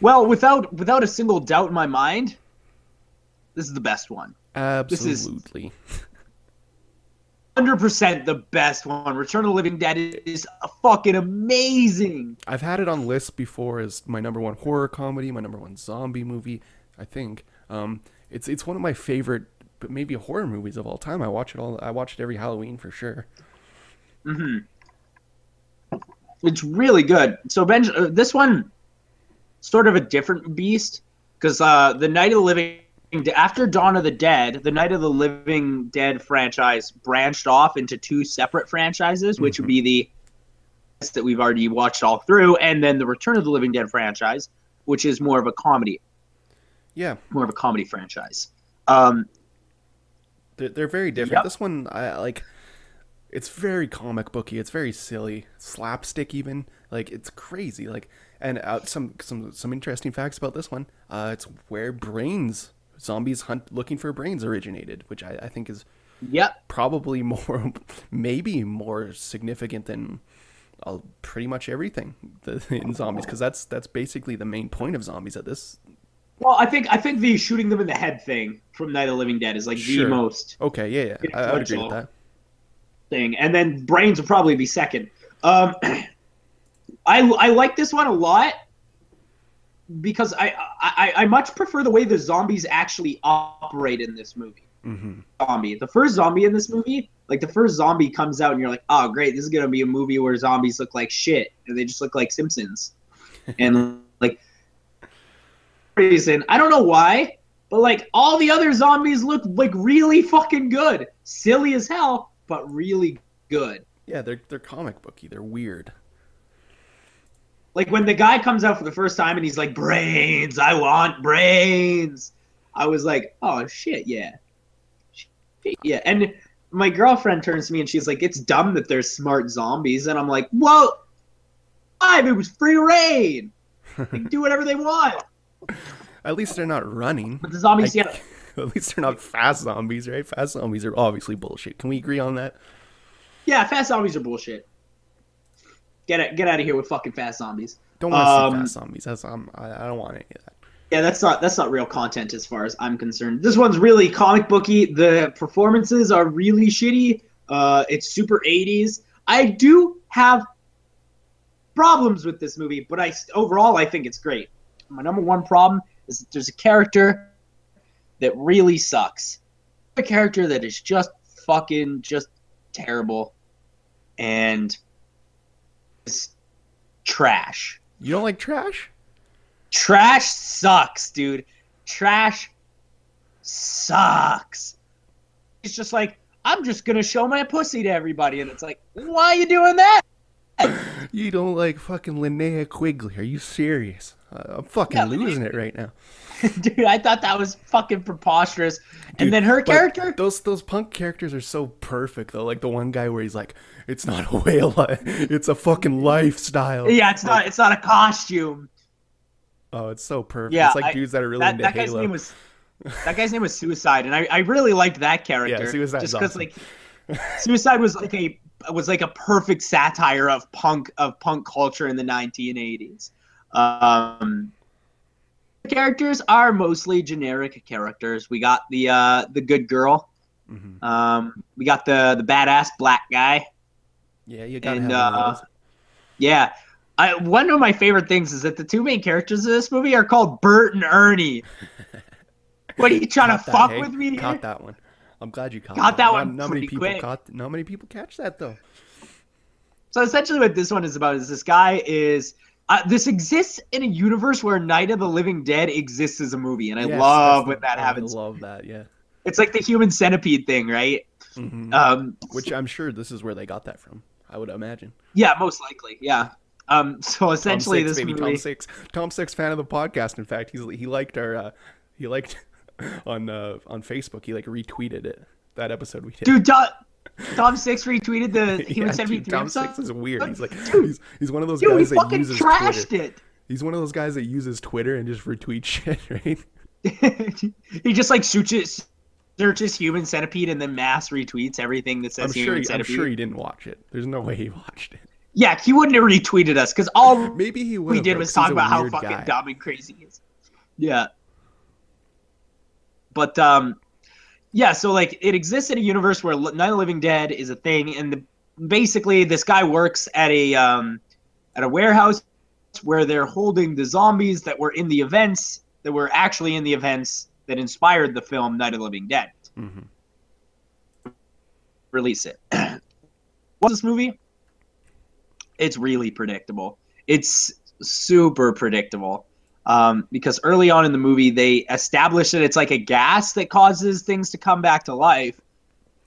Well, without without a single doubt in my mind, this is the best one. Absolutely. Hundred percent the best one. Return of the Living Dead is a fucking amazing. I've had it on lists before as my number one horror comedy, my number one zombie movie. I think um, it's it's one of my favorite, but maybe horror movies of all time. I watch it all. I watch it every Halloween for sure. It's really good. So Ben, uh, this one, sort of a different beast, because uh, the Night of the Living after Dawn of the Dead, the Night of the Living Dead franchise branched off into two separate franchises, which would be the that we've already watched all through, and then the Return of the Living Dead franchise, which is more of a comedy, Yeah, more of a comedy franchise. Um, they're, they're very different. Yep. This one, I like. It's very comic booky. It's very silly, slapstick even. Like it's crazy. Like and uh, some some some interesting facts about this one. Uh, it's where brains zombies hunt looking for brains originated, which I, I think is yep. probably more, maybe more significant than uh, pretty much everything in zombies, because that's that's basically the main point of zombies at this. Well, I think I think the shooting them in the head thing from Night of the Living Dead is like Sure. the most Okay, yeah, yeah, I, I would agree with that. Thing, and then brains will probably be second. Um, I I like this one a lot because I, I I much prefer the way the zombies actually operate in this movie. hmm Zombie, the first zombie in this movie, like the first zombie comes out, and you're like, oh great, this is gonna be a movie where zombies look like shit, and they just look like Simpsons, and like reason I don't know why, but like all the other zombies look like really fucking good, silly as hell, but really good. Yeah, they're they're comic booky. They're weird. Like when the guy comes out for the first time and he's like, "Brains, I want brains," I was like, "Oh shit, yeah, Shit, yeah." And my girlfriend turns to me and she's like, "It's dumb that there's smart zombies," and I'm like, "Well, five, it was free reign. They can do whatever they want." At least they're not running. But the zombies, I- yeah, At least they're not fast zombies, right? Fast zombies are obviously bullshit. Can we agree on that? yeah, fast zombies are bullshit. Get it, get out of here with fucking fast zombies. Don't want to Um, see fast zombies. That's um, I, I don't want any of that. Yeah, that's not that's not real content as far as I'm concerned. This one's really comic booky. The performances are really shitty. Uh, it's super 80s. I do have problems with this movie, but I overall I think it's great. My number one problem is that there's a character that really sucks. A character that is just fucking just terrible and is trash. You don't like trash? Trash sucks, dude. Trash sucks. It's just like, I'm just gonna show my pussy to everybody, and it's like, why are you doing that? You don't like fucking Linnea Quigley? Are you serious? Uh, I'm fucking Yeah, losing it right now. dude, I thought that was fucking preposterous. and then her character, Those those punk characters are so perfect though. Like the one guy where he's like, "It's not a whale, it's a fucking lifestyle." yeah, it's not, it's not a costume. Oh, it's so perfect. Yeah, it's like I- dudes that are really that, into that guy's Halo. name was, that guy's name was Suicide, and I, I really liked that character. Yeah, Suicide's just because awesome. like, Suicide was like a was like a perfect satire of punk of punk culture in the 1980s. Um, characters are mostly generic characters. We got the uh, the good girl. hmm Um, we got the the badass black guy. Yeah, you gotta And, one uh. Yeah. I, one of my favorite things is that the two main characters of this movie are called Bert and Ernie. What are you trying Caught to that, fuck hey? with me? here? Caught that one. I'm glad you caught, Caught that Not- one Not, many people quick. caught. Not many people catch that though. So essentially, what this one is about is this guy is. Uh, this exists in a universe where Night of the Living Dead exists as a movie, and I Yes, love when the- that I happens. love that. Yeah. It's like the human centipede thing, right? hmm Um, Which I'm sure this is where they got that from. I would imagine. yeah, most likely, yeah. Um, so essentially, Tom Six, this baby, movie. Tom Six, Tom Six, fan of the podcast. In fact, he's he liked our, uh, he liked on uh, on Facebook. He like retweeted it that episode we did. Dude, Tom, Tom Six retweeted the Human Yeah, Centipede dude, 3 Tom episode. Six is weird. He's like Dude. he's, he's one of those Dude, guys that fucking uses trashed Twitter. it. He's one of those guys that uses Twitter and just retweets shit, right? he just like searches searches human centipede and then mass retweets everything that says I'm sure. human He, I'm sure he didn't watch it. There's no way he watched it. Yeah, he wouldn't have retweeted us because all Maybe he we did was talk about how fucking dumb and crazy he is. Yeah. But um, yeah. So like, it exists in a universe where Night of the Living Dead is a thing, and the, basically this guy works at a um, at a warehouse where they're holding the zombies that were in the events that were actually in the events that inspired the film Night of the Living Dead. Mm-hmm. Release it. What's this movie? It's really predictable. It's super predictable. Um, because early on in the movie, they establish that it's like a gas that causes things to come back to life.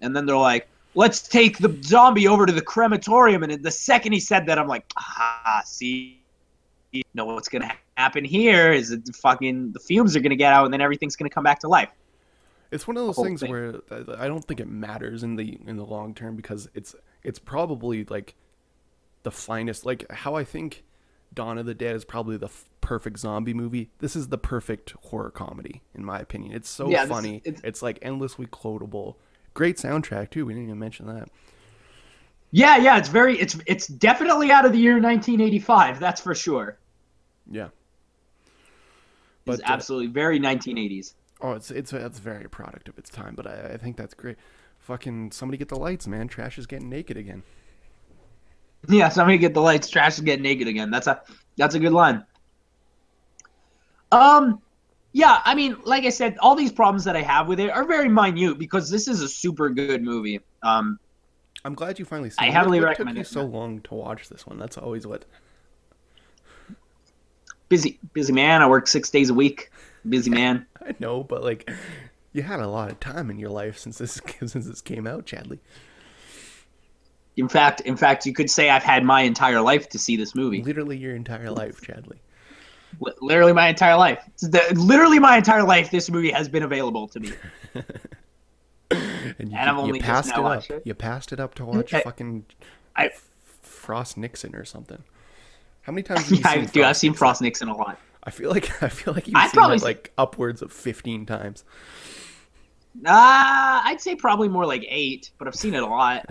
And then they're like, let's take the zombie over to the crematorium. And the second he said that, I'm like, ah, see, you know what's going to happen here is the fucking the fumes are going to get out and then everything's going to come back to life. It's one of those things thing. where I don't think it matters in the in the long term because it's it's probably like the finest. Like how I think Dawn of the Dead is probably the f- perfect zombie movie. This is the perfect horror comedy in my opinion. It's so Yeah, this- funny. it's- It's, like endlessly quotable. Great soundtrack too. We didn't even mention that. Yeah, yeah, it's very, it's it's definitely out of the year 1985. That's for sure. Yeah. It's But, uh, absolutely very 1980s. Oh, it's it's it's very product of its time, but I, I think that's great. Fucking somebody get the lights, man. Trash is getting naked again. Yeah, somebody get the lights. Trash and get naked again. That's a that's a good line. Um, yeah, I mean, like I said, all these problems that I have with it are very minute because this is a super good movie. Um, I'm glad you finally. I it. heavily what recommend took you it. so long to watch this one? That's always what. busy busy man. I work six days a week. Busy man. I know, but like, you had a lot of time in your life since this since this came out, Chadley. In fact, in fact, you could say I've had my entire life to see this movie. Literally your entire life, Chadley. Li- Literally my entire life. The- literally my entire life. This movie has been available to me. And you, And I've you only passed it up. it. You passed it up to watch I- fucking I- Frost Nixon or something. How many times have you Yeah, seen dude, I've Frost seen Nixon? Frost Nixon a lot. I feel like I feel like you've I've seen it seen- like upwards of fifteen times. Uh, I'd say probably more like eight, but I've seen it a lot.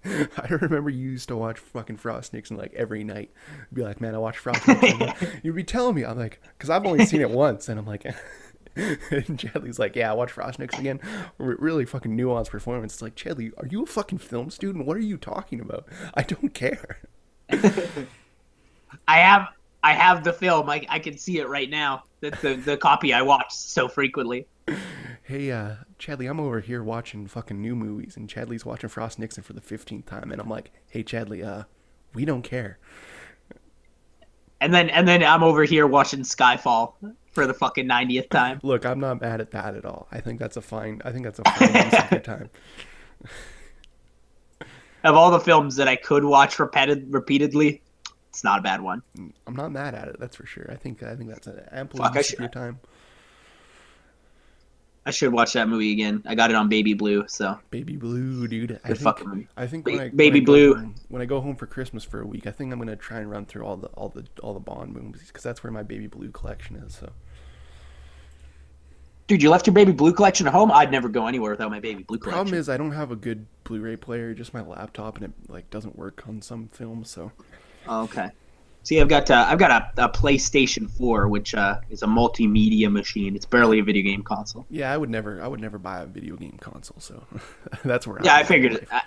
I remember you used to watch fucking Frost Nixon like every night. Be like, man, I watch Frost Nixon. You'd be telling me, I'm like, because I've only seen it once, and I'm like, and Chadley's like, yeah, I watch Frost Nixon again. R- really fucking nuanced performance. It's like, Chadley, are you a fucking film student? What are you talking about? I don't care. I have I have the film. I, I can see it right now. That's the, the copy I watched so frequently. Hey, uh, Chadley, I'm over here watching fucking new movies, and Chadley's watching Frost Nixon for the 15th time, and I'm like, hey, Chadley, uh, we don't care. And then and then I'm over here watching Skyfall for the fucking 90th time. Look, I'm not mad at that at all. I think that's a fine. I think that's a fine use of your time. Of all the films that I could watch repeated repeatedly, it's not a bad one. I'm not mad at it. That's for sure. I think I think that's an ample Fuck, use of your time. I should watch that movie again. I got it on Baby Blue, so Baby Blue, dude. I think, fucking movie. I think when I, Baby when I Blue. home- when I go home for Christmas for a week, I think I'm gonna try and run through all the all the all the Bond movies because that's where my Baby Blue collection is. So Dude, you left your Baby Blue collection at home? I'd never go anywhere without my Baby Blue collection. problem is I don't have a good Blu-ray player, just my laptop, and it like doesn't work on some films. So Oh, okay. See, I've got uh, I've got a, a PlayStation 4, which uh, is a multimedia machine. It's barely a video game console. Yeah, I would never, I would never buy a video game console. So that's where. Yeah, I'm I figured it. I,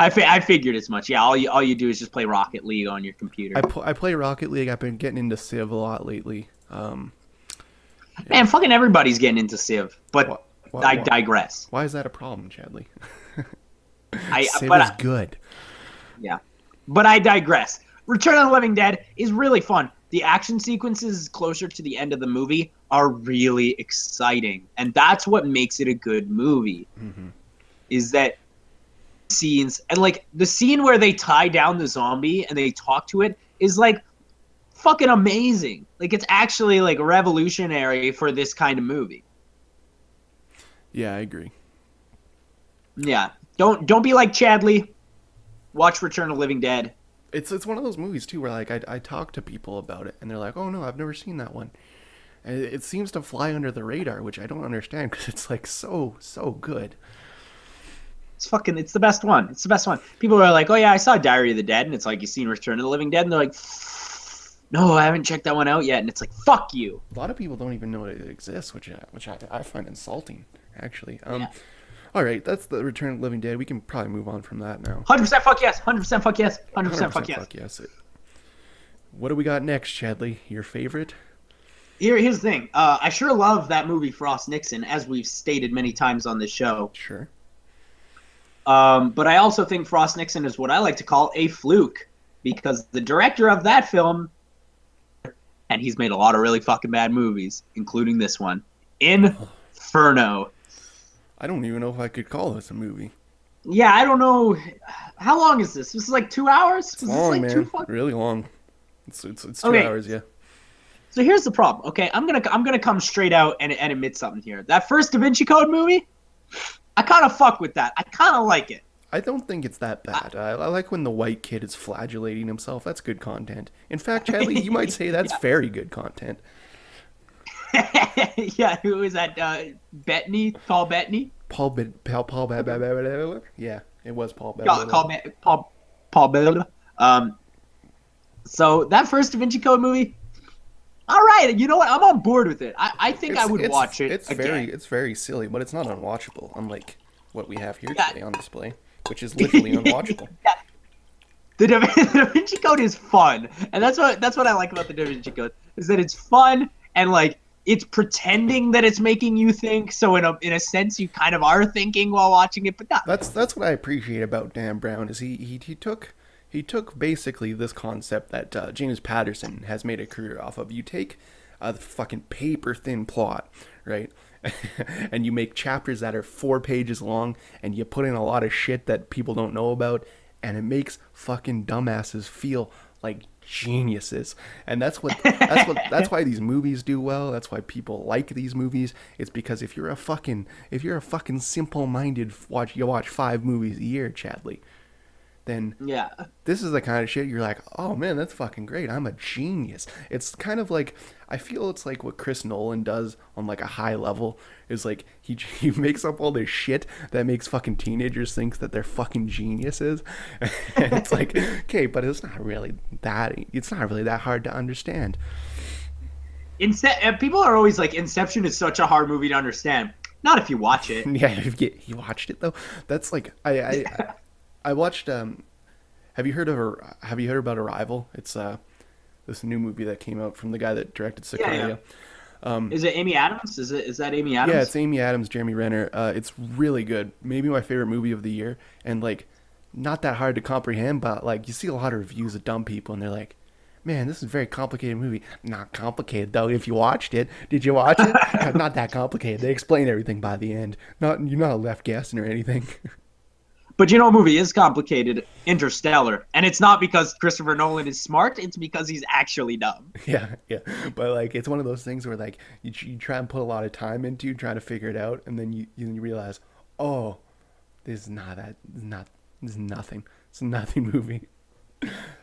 I, fi- I figured as much. Yeah, all you all you do is just play Rocket League on your computer. I, pl- I play Rocket League. I've been getting into Civ a lot lately. Um, Man, fucking everybody's getting into Civ, but I digress. why is that a problem, Chadley? I Civ but is good. yeah, but I digress. Return of the Living Dead is really fun. The action sequences closer to the end of the movie are really exciting, and that's what makes it a good movie. Mhm. Is that scenes and like the scene where they tie down the zombie and they talk to it is like fucking amazing. Like it's actually like revolutionary for this kind of movie. Yeah, I agree. Yeah. Don't don't be like Chadley. Watch Return of the Living Dead. It's it's one of those movies too where like I I talk to people about it and they're like, oh no, I've never seen that one. And it, it seems to fly under the radar, which I don't understand because it's like so so good. It's fucking it's the best one. It's the best one. People are like, "Oh yeah, I saw Diary of the Dead." And it's like, you've seen Return of the Living Dead?" And they're like, "No, I haven't checked that one out yet." And it's like, "Fuck you." A lot of people don't even know it exists, which I, which I, I find insulting actually. Um, Yeah. All right, that's the Return of the Living Dead. We can probably move on from that now. 100% fuck yes. 100% fuck yes. 100% 100% fuck yes. fuck yes. What do we got next, Chadley? Your favorite? Here, here's the thing. Uh, I sure love that movie Frost Nixon, as we've stated many times on this show. Sure. Um, but I also think Frost Nixon is what I like to call a fluke because the director of that film, and he's made a lot of really fucking bad movies, including this one, Inferno. I don't even know if I could call this a movie. Yeah, I don't know. How long is this? This is like two hours. It's long, like man. Really long. It's it's, it's two Okay. hours, yeah. So here's the problem. Okay, I'm gonna I'm gonna come straight out and, and admit something here. That first Da Vinci Code movie, I kind of fuck with that. I kind of like it. I don't think it's that bad. I, I like when the white kid is flagellating himself. That's good content. In fact, Chadley, you might say that's very good content. yeah, who is that? Uh, Bettany, Paul Bettany. Paul Bid, Paul Paul yeah, it was Paul Bad. Paul, Paul, Paul, Paul Bettany. Um, so that first Da Vinci Code movie, all right. You know what? I'm on board with it. I, I think I would watch it. It's again. very it's very silly, but it's not unwatchable. Unlike what we have here Yeah. today on display, which is literally unwatchable. The Da, the Da Vinci Code is fun, and that's what that's what I like about the Da Vinci Code is that it's fun and like it's pretending that it's making you think. So in a in a sense, you kind of are thinking while watching it, but not. That's that's what I appreciate about Dan Brown is he he, he took he took basically this concept that uh, James Patterson has made a career off of. You take a fucking paper thin plot, right? and you make chapters that are four pages long, and you put in a lot of shit that people don't know about, and it makes fucking dumbasses feel like geniuses. And that's what that's what that's why these movies do well. That's why people like these movies. It's because if you're a fucking if you're a fucking simple-minded watch you watch five movies a year chadley then Yeah. this is the kind of shit you're like, oh man, that's fucking great. I'm a genius. It's kind of like I feel it's like what Chris Nolan does on like a high level is like he he makes up all this shit that makes fucking teenagers think that they're fucking geniuses. and it's like, okay, but it's not really that it's not really that hard to understand. Ince- people are always like, Inception is such a hard movie to understand. Not if you watch it. Yeah, if you, you watched it though. That's like I I, I, watched. Um, have you heard of Have you heard about Arrival? It's uh this new movie that came out from the guy that directed Yeah, Sicario. yeah. Is it Amy Adams? Is it is that Amy Adams? Yeah, it's Amy Adams, Jeremy Renner. Uh, it's really good. Maybe my favorite movie of the year, and like not that hard to comprehend. But like you see a lot of reviews of dumb people, and they're like, "Man, this is a very complicated movie." Not complicated though. If you watched it, did you watch it? not that complicated. They explain everything by the end. Not you're not left guessing or anything. But you know, a movie is complicated. Interstellar, and it's not because Christopher Nolan is smart. It's because he's actually dumb. yeah, yeah. But like it's one of those things where like you, you try and put a lot of time into trying to figure it out, and then you you realize, oh, this is not that. This is not. This is nothing. It's a nothing movie.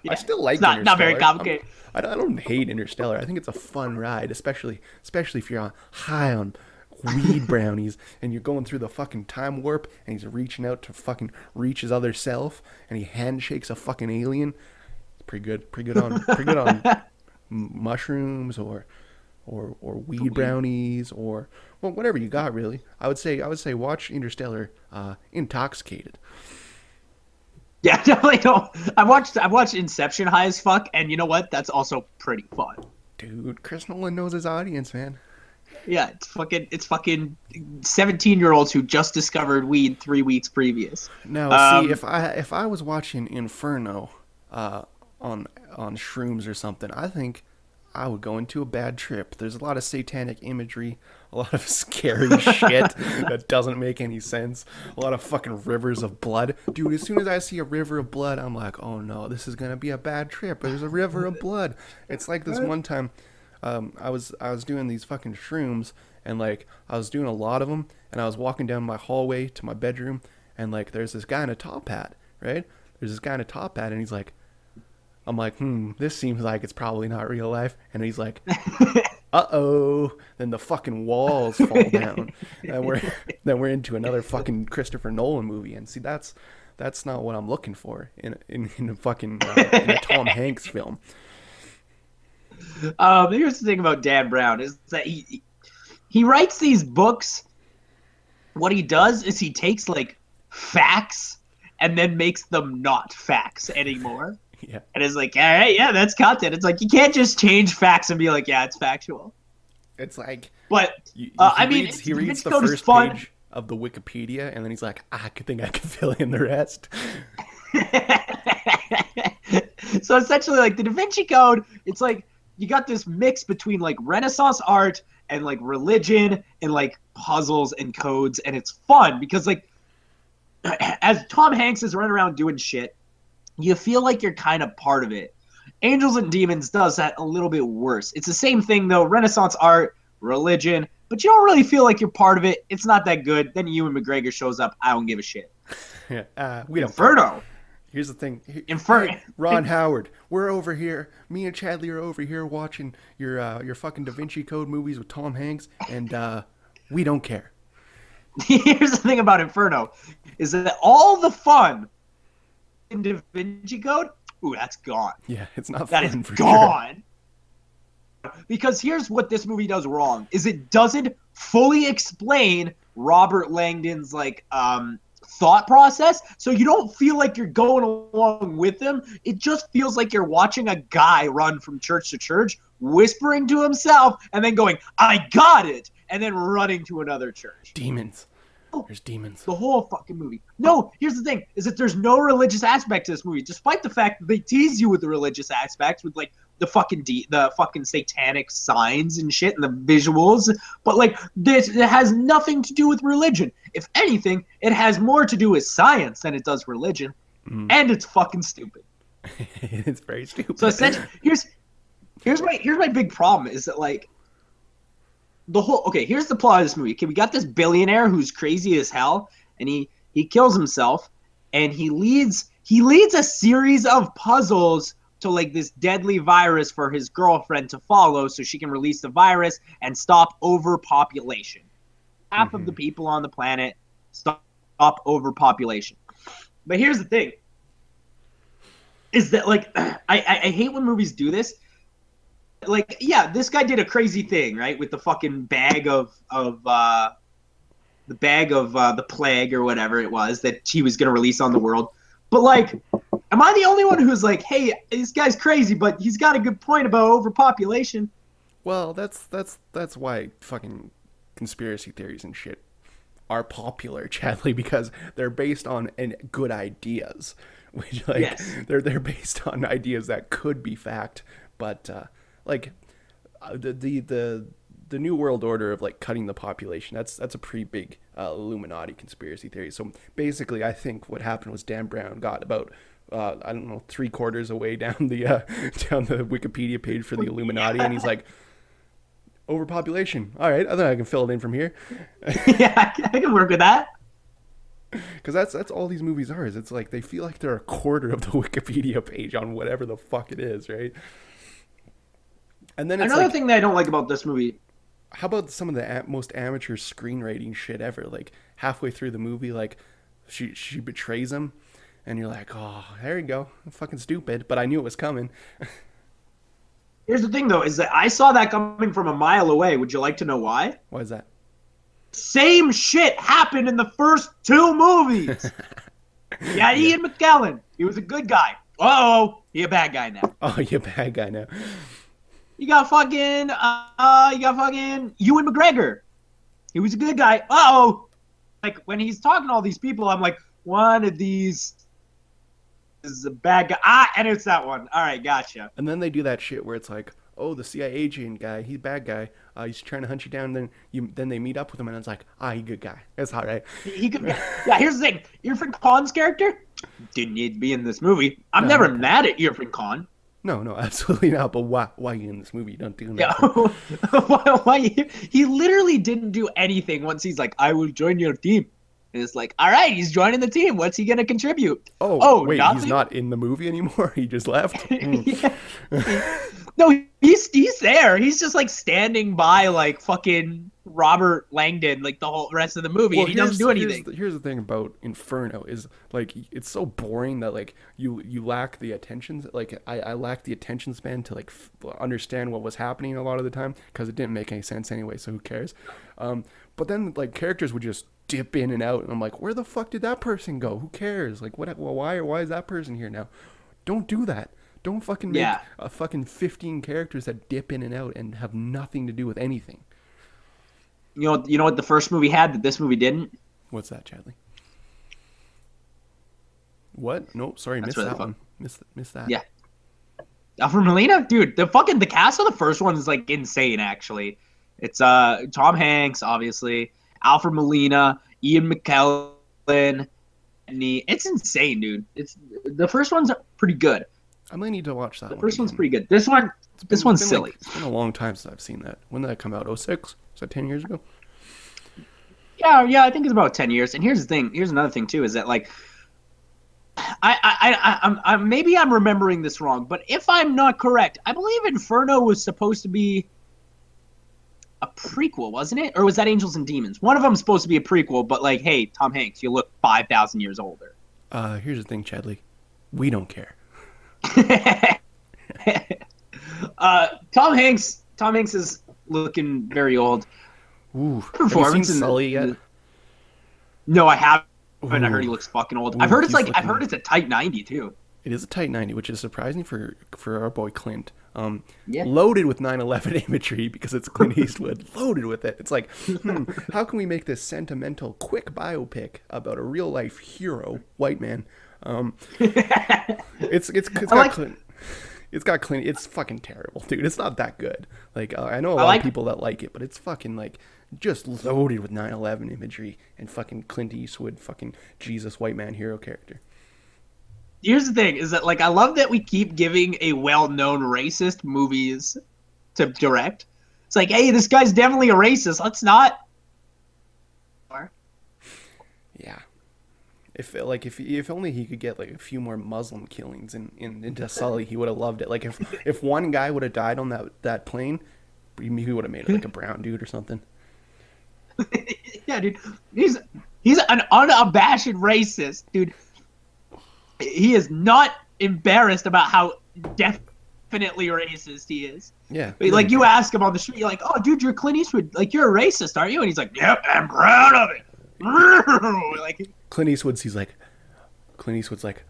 I still like it's not- not very complicated. I'm- I don't, I don't hate Interstellar. I think it's a fun ride, especially especially if you're on high on weed brownies and you're going through the fucking time warp and he's reaching out to fucking reach his other self and he handshakes a fucking alien. It's Pretty good. Pretty good on. Pretty good on mushrooms or or or weed weed. brownies or well whatever you got really. I would say I would say watch Interstellar uh, intoxicated. Yeah, definitely don't. I watched I watched Inception high as fuck, and you know what? That's also pretty fun. Dude, Chris Nolan knows his audience, man. Yeah, it's fucking it's fucking seventeen year olds who just discovered weed three weeks previous. Now, Um, see if I if I was watching Inferno uh, on on shrooms or something, I think I would go into a bad trip. There's a lot of satanic imagery, a lot of scary shit that doesn't make any sense. A lot of fucking rivers of blood, dude. As soon as I see a river of blood, I'm like, oh no, this is gonna be a bad trip. There's a river of blood. It's like this one time. Um, I was I was doing these fucking shrooms and like I was doing a lot of them and I was walking down my hallway to my bedroom and like there's this guy in a top hat, right? There's this guy in a top hat and he's like, I'm like, hmm, this seems like it's probably not real life. And he's like, uh oh. Then the fucking walls fall down. and we're then we're into another fucking Christopher Nolan movie. And see, that's that's not what I'm looking for in in, in a fucking uh, in a Tom Hanks film. Um, here's the thing about Dan Brown is that he he writes these books. What he does is he takes like facts and then makes them not facts anymore. Yeah. And it's like, all right, yeah, that's content. It's like you can't just change facts and be like, yeah, it's factual. It's like But you, Uh, I mean, reads, he it's- reads the first fun. page of the Wikipedia, and then he's like, "Ah, I could think I could fill in the rest. so essentially, like the Da Vinci Code, it's like you got this mix between like Renaissance art and like religion and like puzzles and codes, and it's fun because like as Tom Hanks is running around doing shit, you feel like you're kind of part of it. Angels and Demons does that a little bit worse. It's the same thing though, Renaissance art, religion, but you don't really feel like you're part of it. It's not that good. Then Ewan McGregor shows up. I don't give a shit. Yeah, uh, we don't. Inferno. Here's the thing. He- Infer- Hey, Ron Howard, we're over here. Me and Chadley are over here watching your uh, your fucking Da Vinci Code movies with Tom Hanks, and uh, we don't care. Here's the thing about Inferno, is that all the fun in Da Vinci Code, ooh, that's gone. Yeah, it's not That fun is for sure. gone. Because here's what this movie does wrong: is it doesn't fully explain Robert Langdon's like um thought process, so you don't feel like you're going along with them. It just feels like you're watching a guy run from church to church, whispering to himself, and then going, "I got it," and then running to another church. Demons. Oh, there's demons. the whole fucking movie. No, here's the thing: is that there's no religious aspect to this movie, despite the fact that they tease you with the religious aspects, with like the fucking de- the fucking satanic signs and shit and the visuals. But like this, it has nothing to do with religion. If anything, it has more to do with science than it does religion, Mhm. and it's fucking stupid. it's very stupid. So essentially, here's here's my here's my big problem is that like the whole okay here's the plot of this movie. Okay, we got this billionaire who's crazy as hell, and he he kills himself, and he leads he leads a series of puzzles to like this deadly virus for his girlfriend to follow, so she can release the virus and stop overpopulation. Half of the people on the planet stop, overpopulation. But here's the thing is that like I, I I hate when movies do this. Like, yeah, this guy did a crazy thing, right? With the fucking bag of of uh the bag of uh, the plague or whatever it was that he was gonna release on the world. But like, am I the only one who's like, hey, this guy's crazy, but he's got a good point about overpopulation? Well, that's that's that's why fucking conspiracy theories and shit are popular, Chadley, because they're based on and good ideas. Which like Yes. they're they're based on ideas that could be fact, but uh, like uh, the the the the new world order of like cutting the population that's that's a pretty big uh, Illuminati conspiracy theory. So basically, I think what happened was Dan Brown got about uh, I don't know three quarters away down the uh, down the Wikipedia page for the Illuminati, and he's like, overpopulation. All right, I think I can fill it in from here, yeah, I can, work with that. because that's that's all these movies are. Is it's like they feel like they're a quarter of the Wikipedia page on whatever the fuck it is, right? And then it's Another like, thing that I don't like about this movie how about some of the most amateur screenwriting shit ever? Like halfway through the movie, like she she betrays him, and you're like, oh, there you go, fucking stupid. But I knew it was coming. Here's the thing, though, is that I saw that coming from a mile away. Would you like to know why? Why is that? Same shit happened in the first two movies. yeah, Ian McKellen. He was a good guy. Oh, he a bad guy now. Oh, you a bad guy now. You got fucking, uh, you got fucking Ewan McGregor. He was a good guy. Oh, like when he's talking to all these people, I'm like, one of these is a bad guy. Ah, and it's that one. All right, gotcha. And then they do that shit where it's like, oh, the CIA agent guy, he's a bad guy. Uh, he's trying to hunt you down. And then you, then they meet up with him, and it's like, ah, he's a good guy. It's all right. He, he could. yeah, here's the thing. Irrfan Khan's character didn't need to be in this movie. I'm No, never okay. mad at Irrfan Khan. No, no, absolutely not. But why, why are you in this movie? You don't do Yeah. nothing. why, why, he literally didn't do anything once he's like, I will join your team. And it's like, all right, he's joining the team. What's he gonna contribute? Oh, Oh, wait, nothing? he's not in the movie anymore. He just left. Mm. No, he's he's there. He's just like standing by like fucking Robert Langdon like the whole rest of the movie. and he doesn't do anything. Here's the, here's the thing about Inferno is like it's so boring that like you you lack the attention. Like I, I lack the attention span to like f- understand what was happening a lot of the time because it didn't make any sense anyway. So who cares? Um, but then like characters would just dip in and out, and I'm like, where the fuck did that person go? Who cares? Like what? Well, why why is that person here now? Don't do that. Don't fucking make Yeah. a fucking 15 characters that dip in and out and have nothing to do with anything. You know, you know what the first movie had that this movie didn't. What's that, Chadley? What? No, sorry, That's missed really that fun. one. Missed, missed that. Yeah. Alfred Molina, dude, the fucking the cast of the first one is like insane. Actually, it's uh Tom Hanks, obviously, Alfred Molina, Ian McKellen, it's insane, dude. It's the first one's pretty good. I might need to watch that The one. first one's pretty good. This one, It's this one's silly. like- it's been a long time since I've seen that. When did that come out? 06? Was that 10 years ago? Yeah, yeah, I think it's about ten years. And here's the thing. Here's another thing too, is that like, I, I, I, I I'm, I'm maybe I'm remembering this wrong, but if I'm not correct, I believe Inferno was supposed to be a prequel, wasn't it? Or was that Angels and Demons? One of them's supposed to be a prequel, but like, hey, Tom Hanks, you look five thousand years older. Uh, here's the thing, Chadley. We don't care. uh, Tom Hanks, Tom Hanks is looking very old. Ooh. Performance in- Sully yet? No, I haven't. I heard he looks fucking old. Ooh, I've heard it's like I've heard it's a tight ninety too. It is a tight 90, which is surprising for for our boy Clint. Um, Yeah. Loaded with 9/11 imagery because it's Clint Eastwood. loaded with it. It's like, hmm, how can we make this sentimental, quick biopic about a real life hero, white man? Um, it's it's it's got like- Clint. It's got Clint. It's fucking terrible, dude. It's not that good. Like uh, I know a lot like- of people that like it, but it's fucking like just loaded with 9/11 imagery and fucking Clint Eastwood, fucking Jesus white man hero character. Here's the thing is that like I love that we keep giving a well-known racist movies to direct. It's like, hey, this guy's definitely a racist. Let's not. Yeah. If like if if only he could get like a few more Muslim killings in, in into Sully, he would have loved it. Like if if one guy would have died on that that plane, he would have made it like a brown dude or something. yeah, dude, he's he's an unabashed racist, dude. He is not embarrassed about how definitely racist he is. Yeah. Like you ask him on the street, you're like, "Oh, dude, you're Clint Eastwood. Like you're a racist, aren't you?" And he's like, "Yep, I'm proud of it." like Clint Eastwood's he's like Clint Eastwood's like,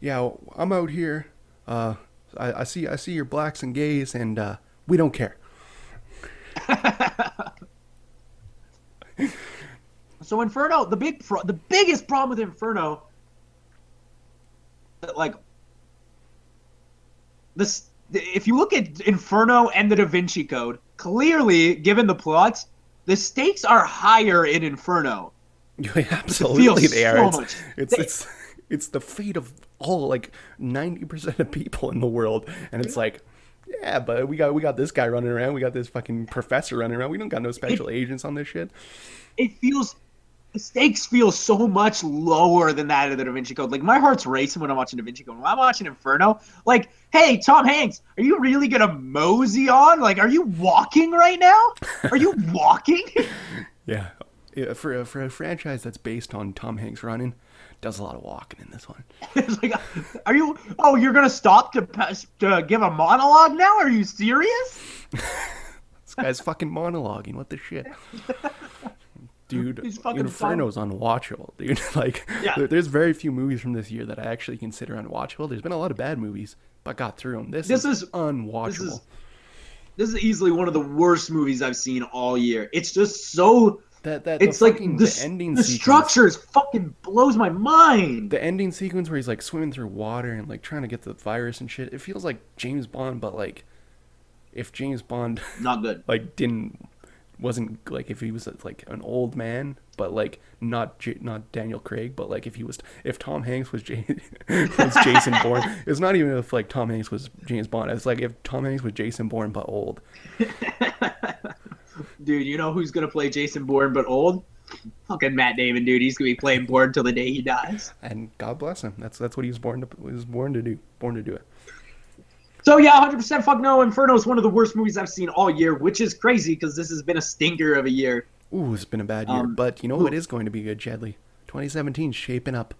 Yeah, I'm out here. Uh I, I see I see your blacks and gays and uh we don't care. So Inferno, the big pro- the biggest problem with Inferno, that, like this, if you look at Inferno and the Da Vinci Code, clearly, given the plots, the stakes are higher in Inferno. Yeah, Absolutely they are. so it's, much. it's it's it's the fate of all like ninety percent of people in the world. And it's like yeah, but we got we got this guy running around, we got this fucking professor running around. We don't got no special agents on this shit. It feels the stakes feel so much lower than that of the Da Vinci Code. Like my heart's racing when I'm watching Da Vinci Code. When I'm watching Inferno, like, hey, Tom Hanks, are you really gonna mosey on? Like, are you walking right now? Are you walking? Yeah. Yeah, for a, for a franchise that's based on Tom Hanks running, Does a lot of walking in this one. it's like, uh, are you? Oh, you're gonna stop to to give a monologue now? Are you serious? This guy's fucking monologuing. What the shit? Dude, He's fucking Inferno's unwatchable, dude. like, Yeah. there- there's very few movies from this year that I actually consider unwatchable. There's been a lot of bad movies, but got through them. This, This is, is- unwatchable. This is this is easily one of the worst movies I've seen all year. It's just so. that that It's the like the, the ending the sequence. structures fucking blows my mind. the ending sequence where he's like swimming through water and like trying to get the virus and shit. It feels like James Bond, but like if James Bond Not good. like didn't wasn't like if he was like an old man, but like not J- not Daniel Craig, but like if he was if Tom Hanks was, J- was Jason Bourne. It's not even if like Tom Hanks was James Bond. It's like if Tom Hanks was Jason Bourne but old. Dude, you know who's gonna play Jason Bourne but old? Fucking Matt Damon, dude. He's gonna be playing Bourne till the day he dies. And God bless him. That's that's what he was born to he was born to do. Born to do it. So yeah, 100% fuck no. Inferno is one of the worst movies I've seen all year, which is crazy because this has been a stinker of a year. Ooh, it's been a bad year, Um, but you know ooh. what is going to be good, Chadley? 2017 shaping up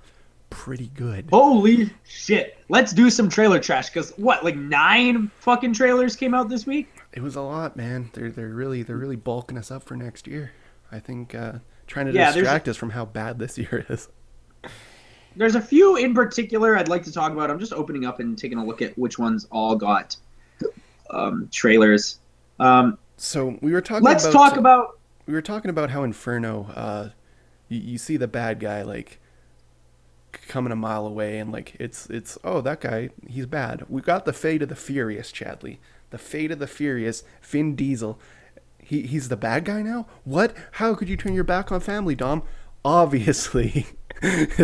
pretty good. Holy shit! Let's do some trailer trash because what, like nine fucking trailers came out this week? It was a lot, man. They're they're really they're really bulking us up for next year. I think uh, trying to Yeah, distract us from how bad this year is. There's a few in particular I'd like to talk about. I'm just opening up and taking a look at which ones all got um, trailers. Um, So we were talking. let's about, talk about We were talking about how Inferno. Uh, you, you see the bad guy like coming a mile away, and like it's it's oh that guy he's bad. We got the Fate of the Furious, Chadley. The Fate of the Furious, Vin Diesel. He he's the bad guy now. What? How could you turn your back on family, Dom? Obviously,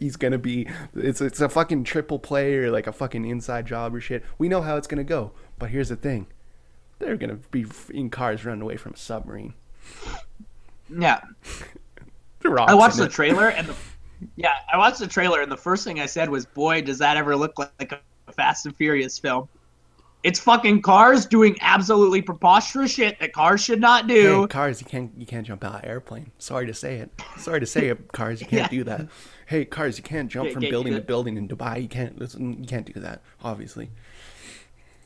he's gonna be. It's it's a fucking triple play or like a fucking inside job or shit. We know how it's gonna go. But here's the thing. They're gonna be in cars running away from a submarine. yeah. I watched the it. trailer and the yeah, I watched the trailer and the first thing I said was, "Boy, does that ever look like, like a Fast and Furious film?" It's fucking cars doing absolutely preposterous shit that cars should not do. Hey, cars, you can't you can't jump out of airplane. Sorry to say it. Sorry to say it, cars, you can't Yeah. do that. Hey, cars, you can't jump Yeah, from can't building to building in Dubai. You can't listen. You can't do that. Obviously.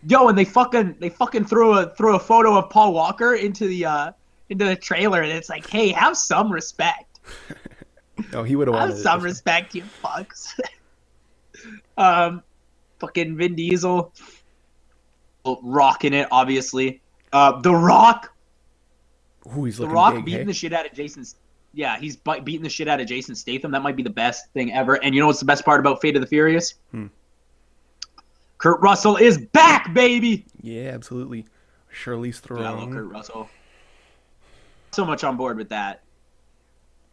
Yo, and they fucking they fucking throw a throw a photo of Paul Walker into the uh into the trailer and it's like, "Hey, have some respect." No, he would have Have wanted. some it. respect, you fucks. um, fucking Vin Diesel, rocking it, obviously. Uh, The Rock, Ooh, he's The Rock big. beating hey? the shit out of Jason. Yeah, he's beating the shit out of Jason Statham. That might be the best thing ever. And you know what's the best part about Fate of the Furious? Hmm. Kurt Russell is back, baby. Yeah, absolutely. Charlize Dude, I love Kurt Russell. So much on board with that.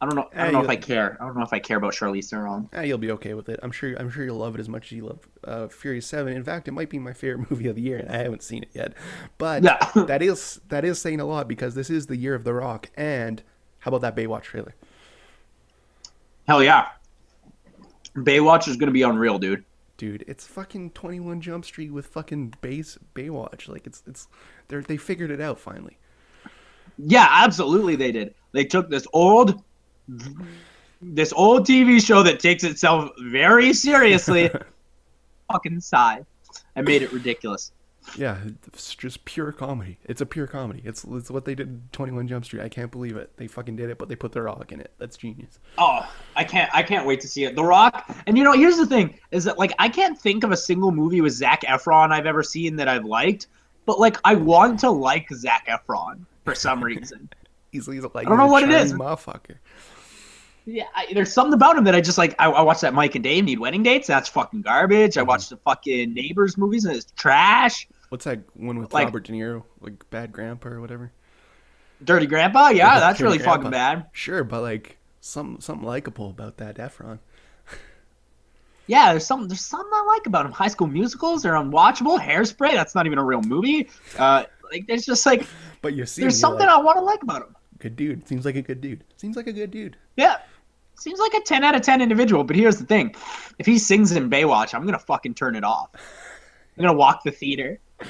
I don't know. I don't know if I care. I don't know if I care about Charlize Theron. Ah, you'll be okay with it. I'm sure. I'm sure you'll love it as much as you love uh, Furious Seven. In fact, it might be my favorite movie of the year, and I haven't seen it yet. But Yeah. that is that is saying a lot because this is the year of The Rock. And how about that Baywatch trailer? Hell yeah. Baywatch is gonna be unreal, dude. dude it's fucking 21 jump street with fucking base baywatch like it's it's they they figured it out finally Yeah, absolutely they did. They took this old this old TV show that takes itself very seriously. Fucking side and made it ridiculous. yeah it's just pure comedy. It's a pure comedy. It's it's what they did in 21 jump street. I can't believe it. They fucking did it but they put their rock in it. That's genius. Oh, I can't I can't wait to see it. The Rock and you know, here's the thing, is that like I can't think of a single movie with Zac Efron I've ever seen that I've liked, but like I want to like Zac Efron for some reason. he's, he's like I don't know what it is, motherfucker Yeah, I, there's something about him that I just like. I, I watched that Mike and Dave need wedding dates. That's fucking garbage. I watched the fucking Neighbors movies and it's trash. what's that one with Like- robert de niro like bad grandpa or whatever Dirty Grandpa, yeah, Yeah, that's Dirty really Grandpa. fucking bad. sure but like some something likable about that efron Yeah, there's something there's something I like about him. High School Musicals are unwatchable. Hairspray, that's not even a real movie. Uh, like there's just like but you see there's something like, I want to like about him. good dude seems like a good dude seems like a good dude Yeah. Seems like a 10 out of 10 individual, but here's the thing. If he sings in Baywatch, I'm going to fucking turn it off. I'm going to walk the theater. I'm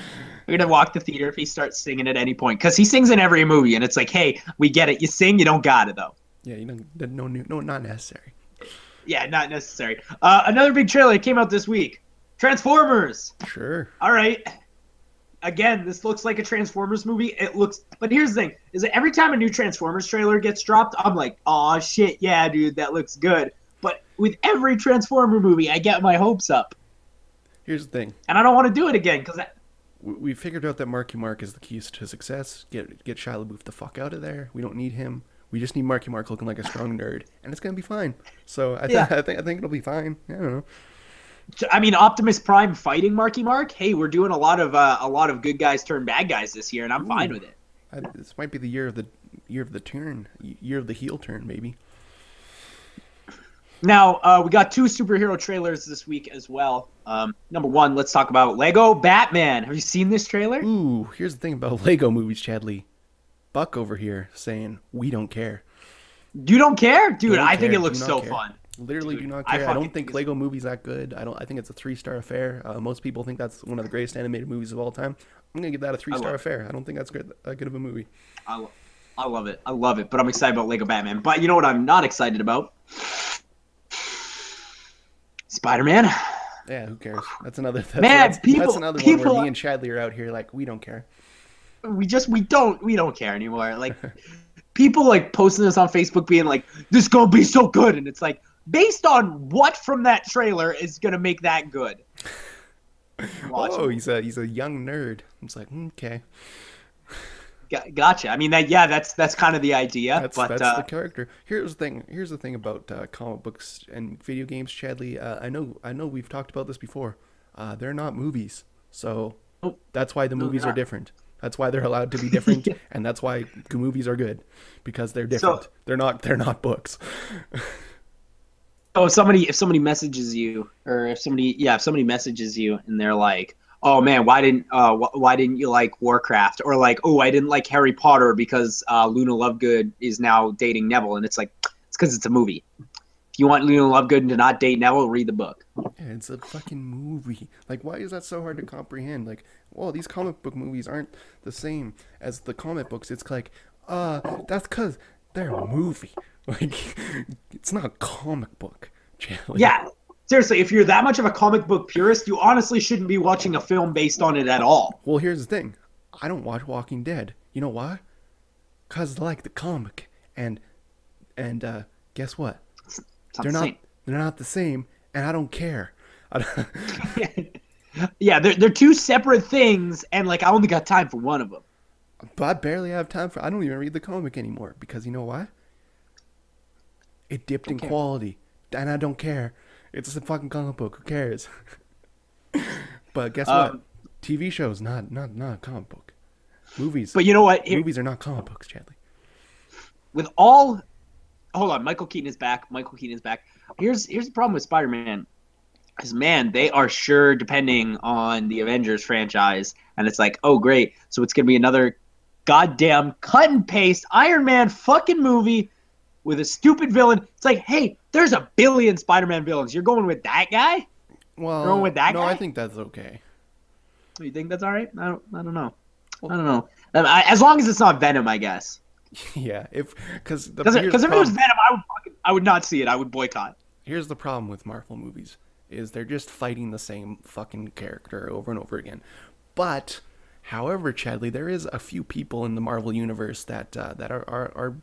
going to walk the theater if he starts singing at any point. Because he sings in every movie, and it's like, hey, we get it. You sing, you don't got it, though. yeah you know no no not necessary yeah, not necessary. Uh, another big trailer came out this week. Transformers. Sure. All right. Again, this looks like a Transformers movie. It looks, but here's the thing: is that every time a new Transformers trailer gets dropped, I'm like, "Oh shit, yeah, dude, that looks good." But with every Transformer movie, I get my hopes up, Here's the thing. and I don't want to do it again because We we figured out that Marky Mark is the keys to success. Get get Shia LaBeouf the fuck out of there. We don't need him. We just need Marky Mark looking like a strong nerd, and it's gonna be fine. So I, th- Yeah. I think I think it'll be fine. I don't know. I mean, Optimus Prime fighting Marky Mark. Hey, we're doing a lot of uh, a lot of good guys turn bad guys this year, and I'm fine with it. I, this might be the year of the year of the turn, year of the heel turn, maybe. Now, uh, we got two superhero trailers this week as well. Um, number one, let's talk about Lego Batman. Have you seen this trailer? Ooh, here's the thing about Lego movies, Chadley. Buck over here saying we don't care. You don't care, dude. Don't I think it looks so care. fun. Literally Dude, do not care. I, fucking don't think Lego movies that good. I don't. I think it's a three star affair. Uh, most people think that's one of the greatest animated movies of all time. I'm gonna give that a three star affair. I don't think that's good. That good of a movie. I, lo- I love it. I love it. But I'm excited about Lego Batman. But you know what I'm not excited about? Spider Man. Yeah, who cares? That's another. That's, Man, that's, people- that's another one where me and Chadley are out here like we don't care. We just we don't we don't care anymore. Like people like posting this on Facebook, being like, "This gonna be so good," and it's like, based on what from that trailer is gonna make that good? Watch oh, it. he's a he's a young nerd. It's like mm, okay, Gotcha. I mean that. Yeah, that's that's kind of the idea. that's but that's uh, the character. Here's the thing. Here's the thing about uh, comic books and video games, Chadley. Uh, I know I know we've talked about this before. Uh, they're not movies, so that's why the No, movies are different. That's why they're allowed to be different, and that's why movies are good because they're different. they're not they're not books. oh somebody if somebody messages you or if somebody yeah if somebody messages you and they're like oh man why didn't uh wh- why didn't you like warcraft or like oh i didn't like harry potter because uh luna lovegood is now dating neville and it's like it's because it's a movie if you want luna lovegood to not date neville read the book Yeah, it's a fucking movie. Like, why is that so hard to comprehend? Like, well, these comic book movies aren't the same as the comic books. It's like, uh, that's because they're a movie. Like, it's not a comic book. Jelly. yeah seriously if you're that much of a comic book purist you honestly shouldn't be watching a film based on it at all Well, here's the thing. I don't watch Walking Dead. You know why? Cause I like the comic, and and uh, guess what? not They're the not same. they're not the same, and I don't care. I don't- yeah they're, they're two separate things and like i only got time for one of them But I barely have time for. I don't even read the comic anymore because you know why? It dipped in care. quality, and I don't care. It's a fucking comic book. Who cares? but guess what? Um, TV shows not not not a comic book. Movies. but you know what Here- movies are not comic books, Chadley. with all hold on michael keaton is back michael keaton is back here's here's the problem with spider-man Because man they are sure depending on the avengers franchise and it's like oh great so it's gonna be another goddamn cut and paste iron man fucking movie with a stupid villain. It's like hey there's a billion spider-man villains. You're going with that guy? Well, Going with that no, guy? I think that's okay. you think that's all right? I don't i don't know. I don't know. Um, as long as it's not venom i guess. Yeah, if because because if it was venom i would fucking, i would not see it. I would boycott. Here's the problem with Marvel movies is they're just fighting the same fucking character over and over again. But, however, Chadley, there is a few people in the Marvel universe that uh, that are, are are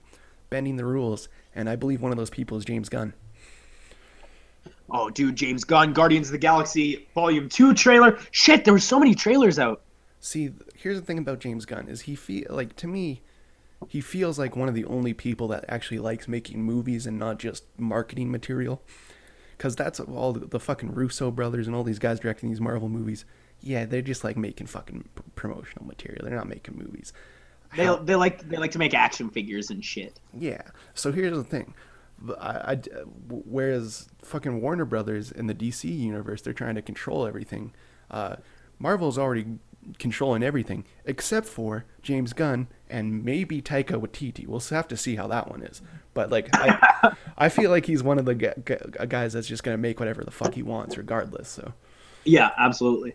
bending the rules, and I believe one of those people is James Gunn. Oh, dude, James Gunn, Guardians of the Galaxy Volume Two trailer. Shit, there were so many trailers out. See, here's the thing about James Gunn is he feel like to me, he feels like one of the only people that actually likes making movies and not just marketing material. Because that's all the, the fucking Russo brothers and all these guys directing these Marvel movies. Yeah, they're just like making fucking promotional material. They're not making movies. They they like they like to make action figures and shit. yeah. So here's the thing. I, I- whereas fucking Warner Brothers in the DC universe, they're trying to control everything. Uh, Marvel's already controlling everything except for James Gunn and maybe Taika Waititi. We'll have to see how that one is. But like, I, I feel like he's one of the gu- gu- guys that's just gonna make whatever the fuck he wants, regardless. So Yeah, absolutely.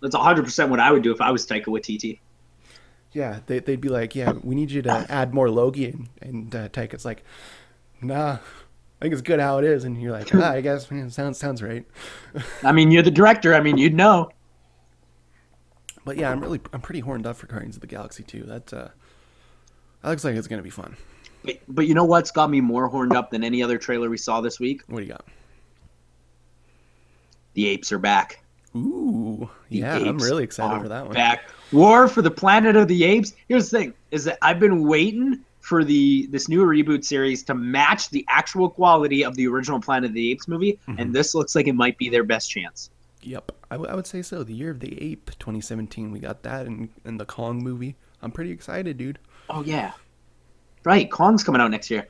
That's hundred percent what I would do if I was Taika Waititi. yeah, they, they'd be like, yeah, we need you to add more Loki, and, and uh, Taika's like, nah, I think it's good how it is, and you're like, ah, I guess man, sounds sounds right. I mean, you're the director. I mean, you'd know. But yeah, I'm really I'm pretty horned up for Guardians of the Galaxy too. That uh, that looks like it's gonna be fun. But, but you know what's got me more horned up than any other trailer we saw this week? What do you got? The apes are back. Ooh, The yeah, I'm really excited for that one. Back. War for the Planet of the Apes. Here's the thing: is that I've been waiting for the this new reboot series to match the actual quality of the original Planet of the Apes movie, Mm-hmm. and this looks like it might be their best chance. Yep, I, w- I would say so. The Year of the Ape, 2017. We got that in in the Kong movie. I'm pretty excited, dude. Oh yeah, right. Kong's coming out next year.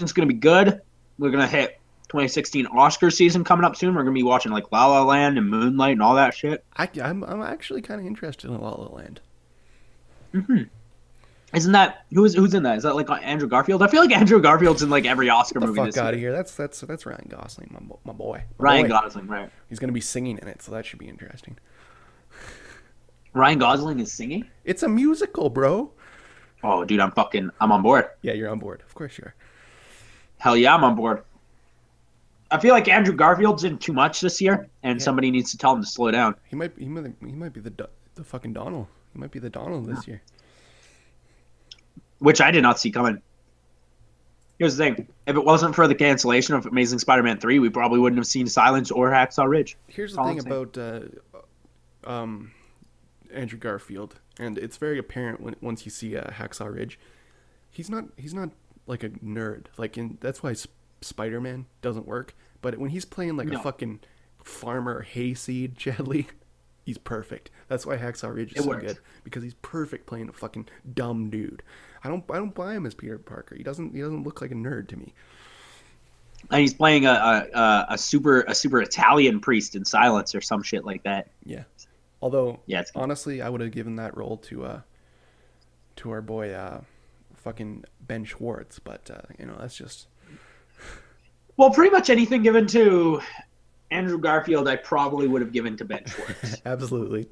It's gonna be good. We're gonna hit 2016 Oscar season coming up soon. We're gonna be watching like La La Land and Moonlight and all that shit. I, I'm I'm actually kind of interested in La La Land. Mm-hmm. Isn't that who's who's in that? Is that like Andrew Garfield? I feel like Andrew Garfield's in like every Oscar Get the movie fuck this out year. of here. That's that's that's Ryan Gosling, my bo- my boy. My Ryan boy. Gosling, right? He's gonna be singing in it, so that should be interesting. Ryan Gosling is singing. It's a musical, bro. Oh, dude, I'm fucking, I'm on board. Yeah, you're on board. Of course you are. Hell yeah, I'm on board. I feel like Andrew Garfield's in too much this year, and Yeah. somebody needs to tell him to slow down. He might he might he might be the the fucking Donald. He might be the Donald this year. which I did not see coming. Here's the thing: if it wasn't for the cancellation of Amazing Spider-Man three, we probably wouldn't have seen Silence or Hacksaw Ridge. Here's the thing about uh, um, Andrew Garfield, and it's very apparent when once you see uh, Hacksaw Ridge, he's not he's not like a nerd. Like in that's why Spider-Man doesn't work. But when he's playing like No. a fucking farmer hayseed Chadley, he's perfect. That's why Hacksaw Ridge is It so works. good because he's perfect playing a fucking dumb dude. I don't I don't buy him as Peter Parker. He doesn't he doesn't look like a nerd to me. And he's playing a a, a, a super a super Italian priest in Silence or some shit like that. Yeah. Although Yeah, honestly, I would have given that role to uh to our boy uh fucking Ben Schwartz, but uh, you know, that's just well, pretty much anything given to Andrew Garfield, I probably would have given to Ben Schwartz. absolutely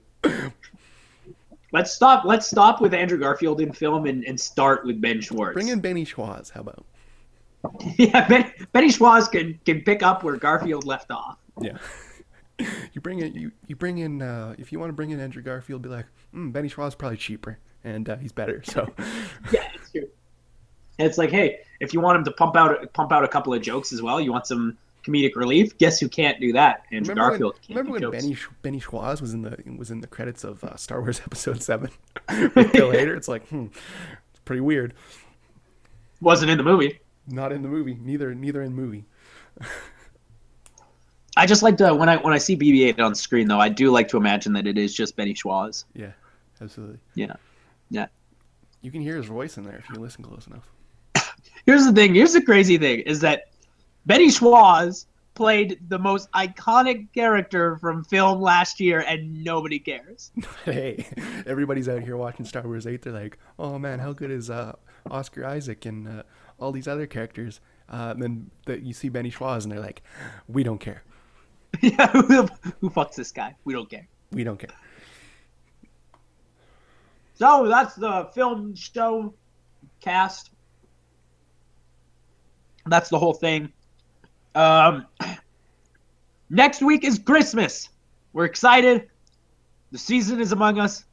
let's stop. Let's stop with Andrew Garfield in film and, and start with Ben Schwartz. bring in Benny Schwartz, how about? yeah, ben, Benny Schwartz can can pick up where Garfield left off. Yeah. you bring in you, you bring in uh if you want to bring in Andrew Garfield, be like, mm, Benny Schwartz is probably cheaper and uh, he's better. So Yeah, it's true. And it's like, hey, if you want him to pump out pump out a couple of jokes as well, you want some comedic relief. Guess who can't do that? Andrew remember Garfield. when, can't remember do when jokes. Benny Benny Schwartz was in the was in the credits of uh, Star Wars Episode Seven with Bill Hader? It's like, hmm, it's pretty weird. wasn't in the movie? Not in the movie. Neither neither in movie. I just like to when I when I see BB-8 on screen though, I do like to imagine that it is just Benny Schwartz. Yeah, absolutely. Yeah, yeah. You can hear his voice in there if you listen close enough. Here's the thing. Here's the crazy thing: is that Benny Schwartz played the most iconic character from film last year, and nobody cares. hey, everybody's out here watching Star Wars 8. They're like, oh man, how good is uh, Oscar Isaac and uh, all these other characters? Uh, and then the, you see Benny Schwartz, and they're like, we don't care. yeah, who, who fucks this guy? We don't care. We don't care. So that's the film show cast. That's the whole thing. Um, next week is Christmas. We're excited. The season is among us.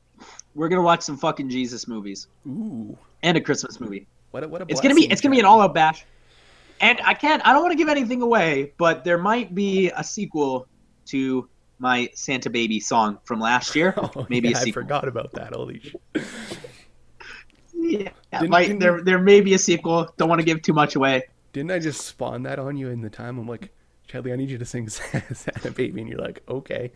We're gonna watch some fucking Jesus movies Ooh, and a Christmas movie. what a, what a It's gonna be it's gonna be an all out bash. And I can't I don't want to give anything away, but there might be a sequel to my Santa Baby song from last year. Oh, Maybe yeah, a I sequel. forgot about that. Holy shit. Yeah, Didn't- might, didn't- there there may be a sequel. Don't want to give too much away. Didn't I just spawn that on you in the time? I'm like, Chadley, I need you to sing Santa Baby. And you're like, okay.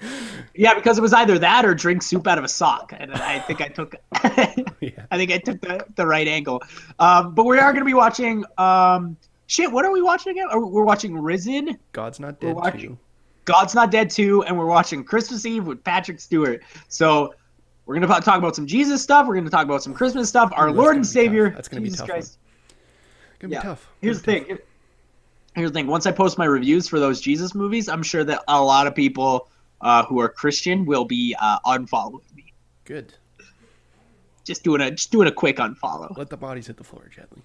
Yeah, because it was either that or drink soup out of a sock, and I think I took Yeah. I think I took the, the right angle. Um, but we are going to be watching. Um, shit, what are we watching again? We're watching Risen, God's not We're dead watching- too. God's Not Dead 2, and we're watching Christmas Eve with Patrick Stewart. So we're going to talk about some Jesus stuff. We're going to talk about some Christmas stuff. Our Ooh, Lord and be tough. Savior, That's gonna be tough Christ. Gonna Yeah. be tough. Here's the be thing. Here's the thing. Once I post my reviews for those Jesus movies, I'm sure that a lot of people uh, who are Christian will be uh, unfollowing me. Good. Just doing a just doing a quick unfollow. Let the bodies hit the floor, gently.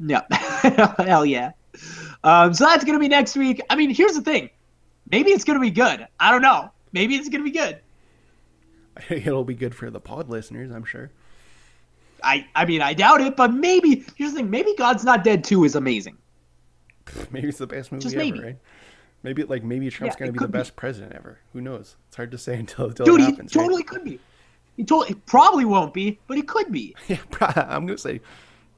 Yeah, hell yeah. Um, so that's gonna be next week. I mean, here's the thing. Maybe it's gonna be good. I don't know. Maybe it's gonna be good. It'll be good for the pod listeners, I'm sure. I I mean, I doubt it, but maybe. Here's the thing. Maybe God's Not Dead 2 is amazing. Maybe it's the best movie Just ever, maybe. right? Maybe like maybe Trump's Yeah, gonna be the could be. best president ever. Who knows? It's hard to say until, until Dude, it he happens. right? totally could be. He totally he probably won't be, but he could be. Yeah, I'm gonna say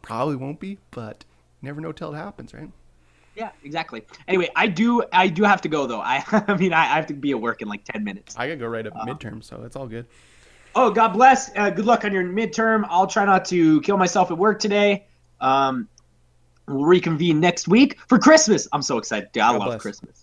probably won't be, but never know till it happens, right? Yeah, exactly. Anyway, I do I do have to go though. I I mean I, I have to be at work in like ten minutes. I gotta go right up Uh-huh. midterm, so it's all good. Oh, God bless. Uh, good luck on your midterm. I'll try not to kill myself at work today. Um, we'll reconvene next week for Christmas. I'm so excited. Dude, I God love bless. Christmas.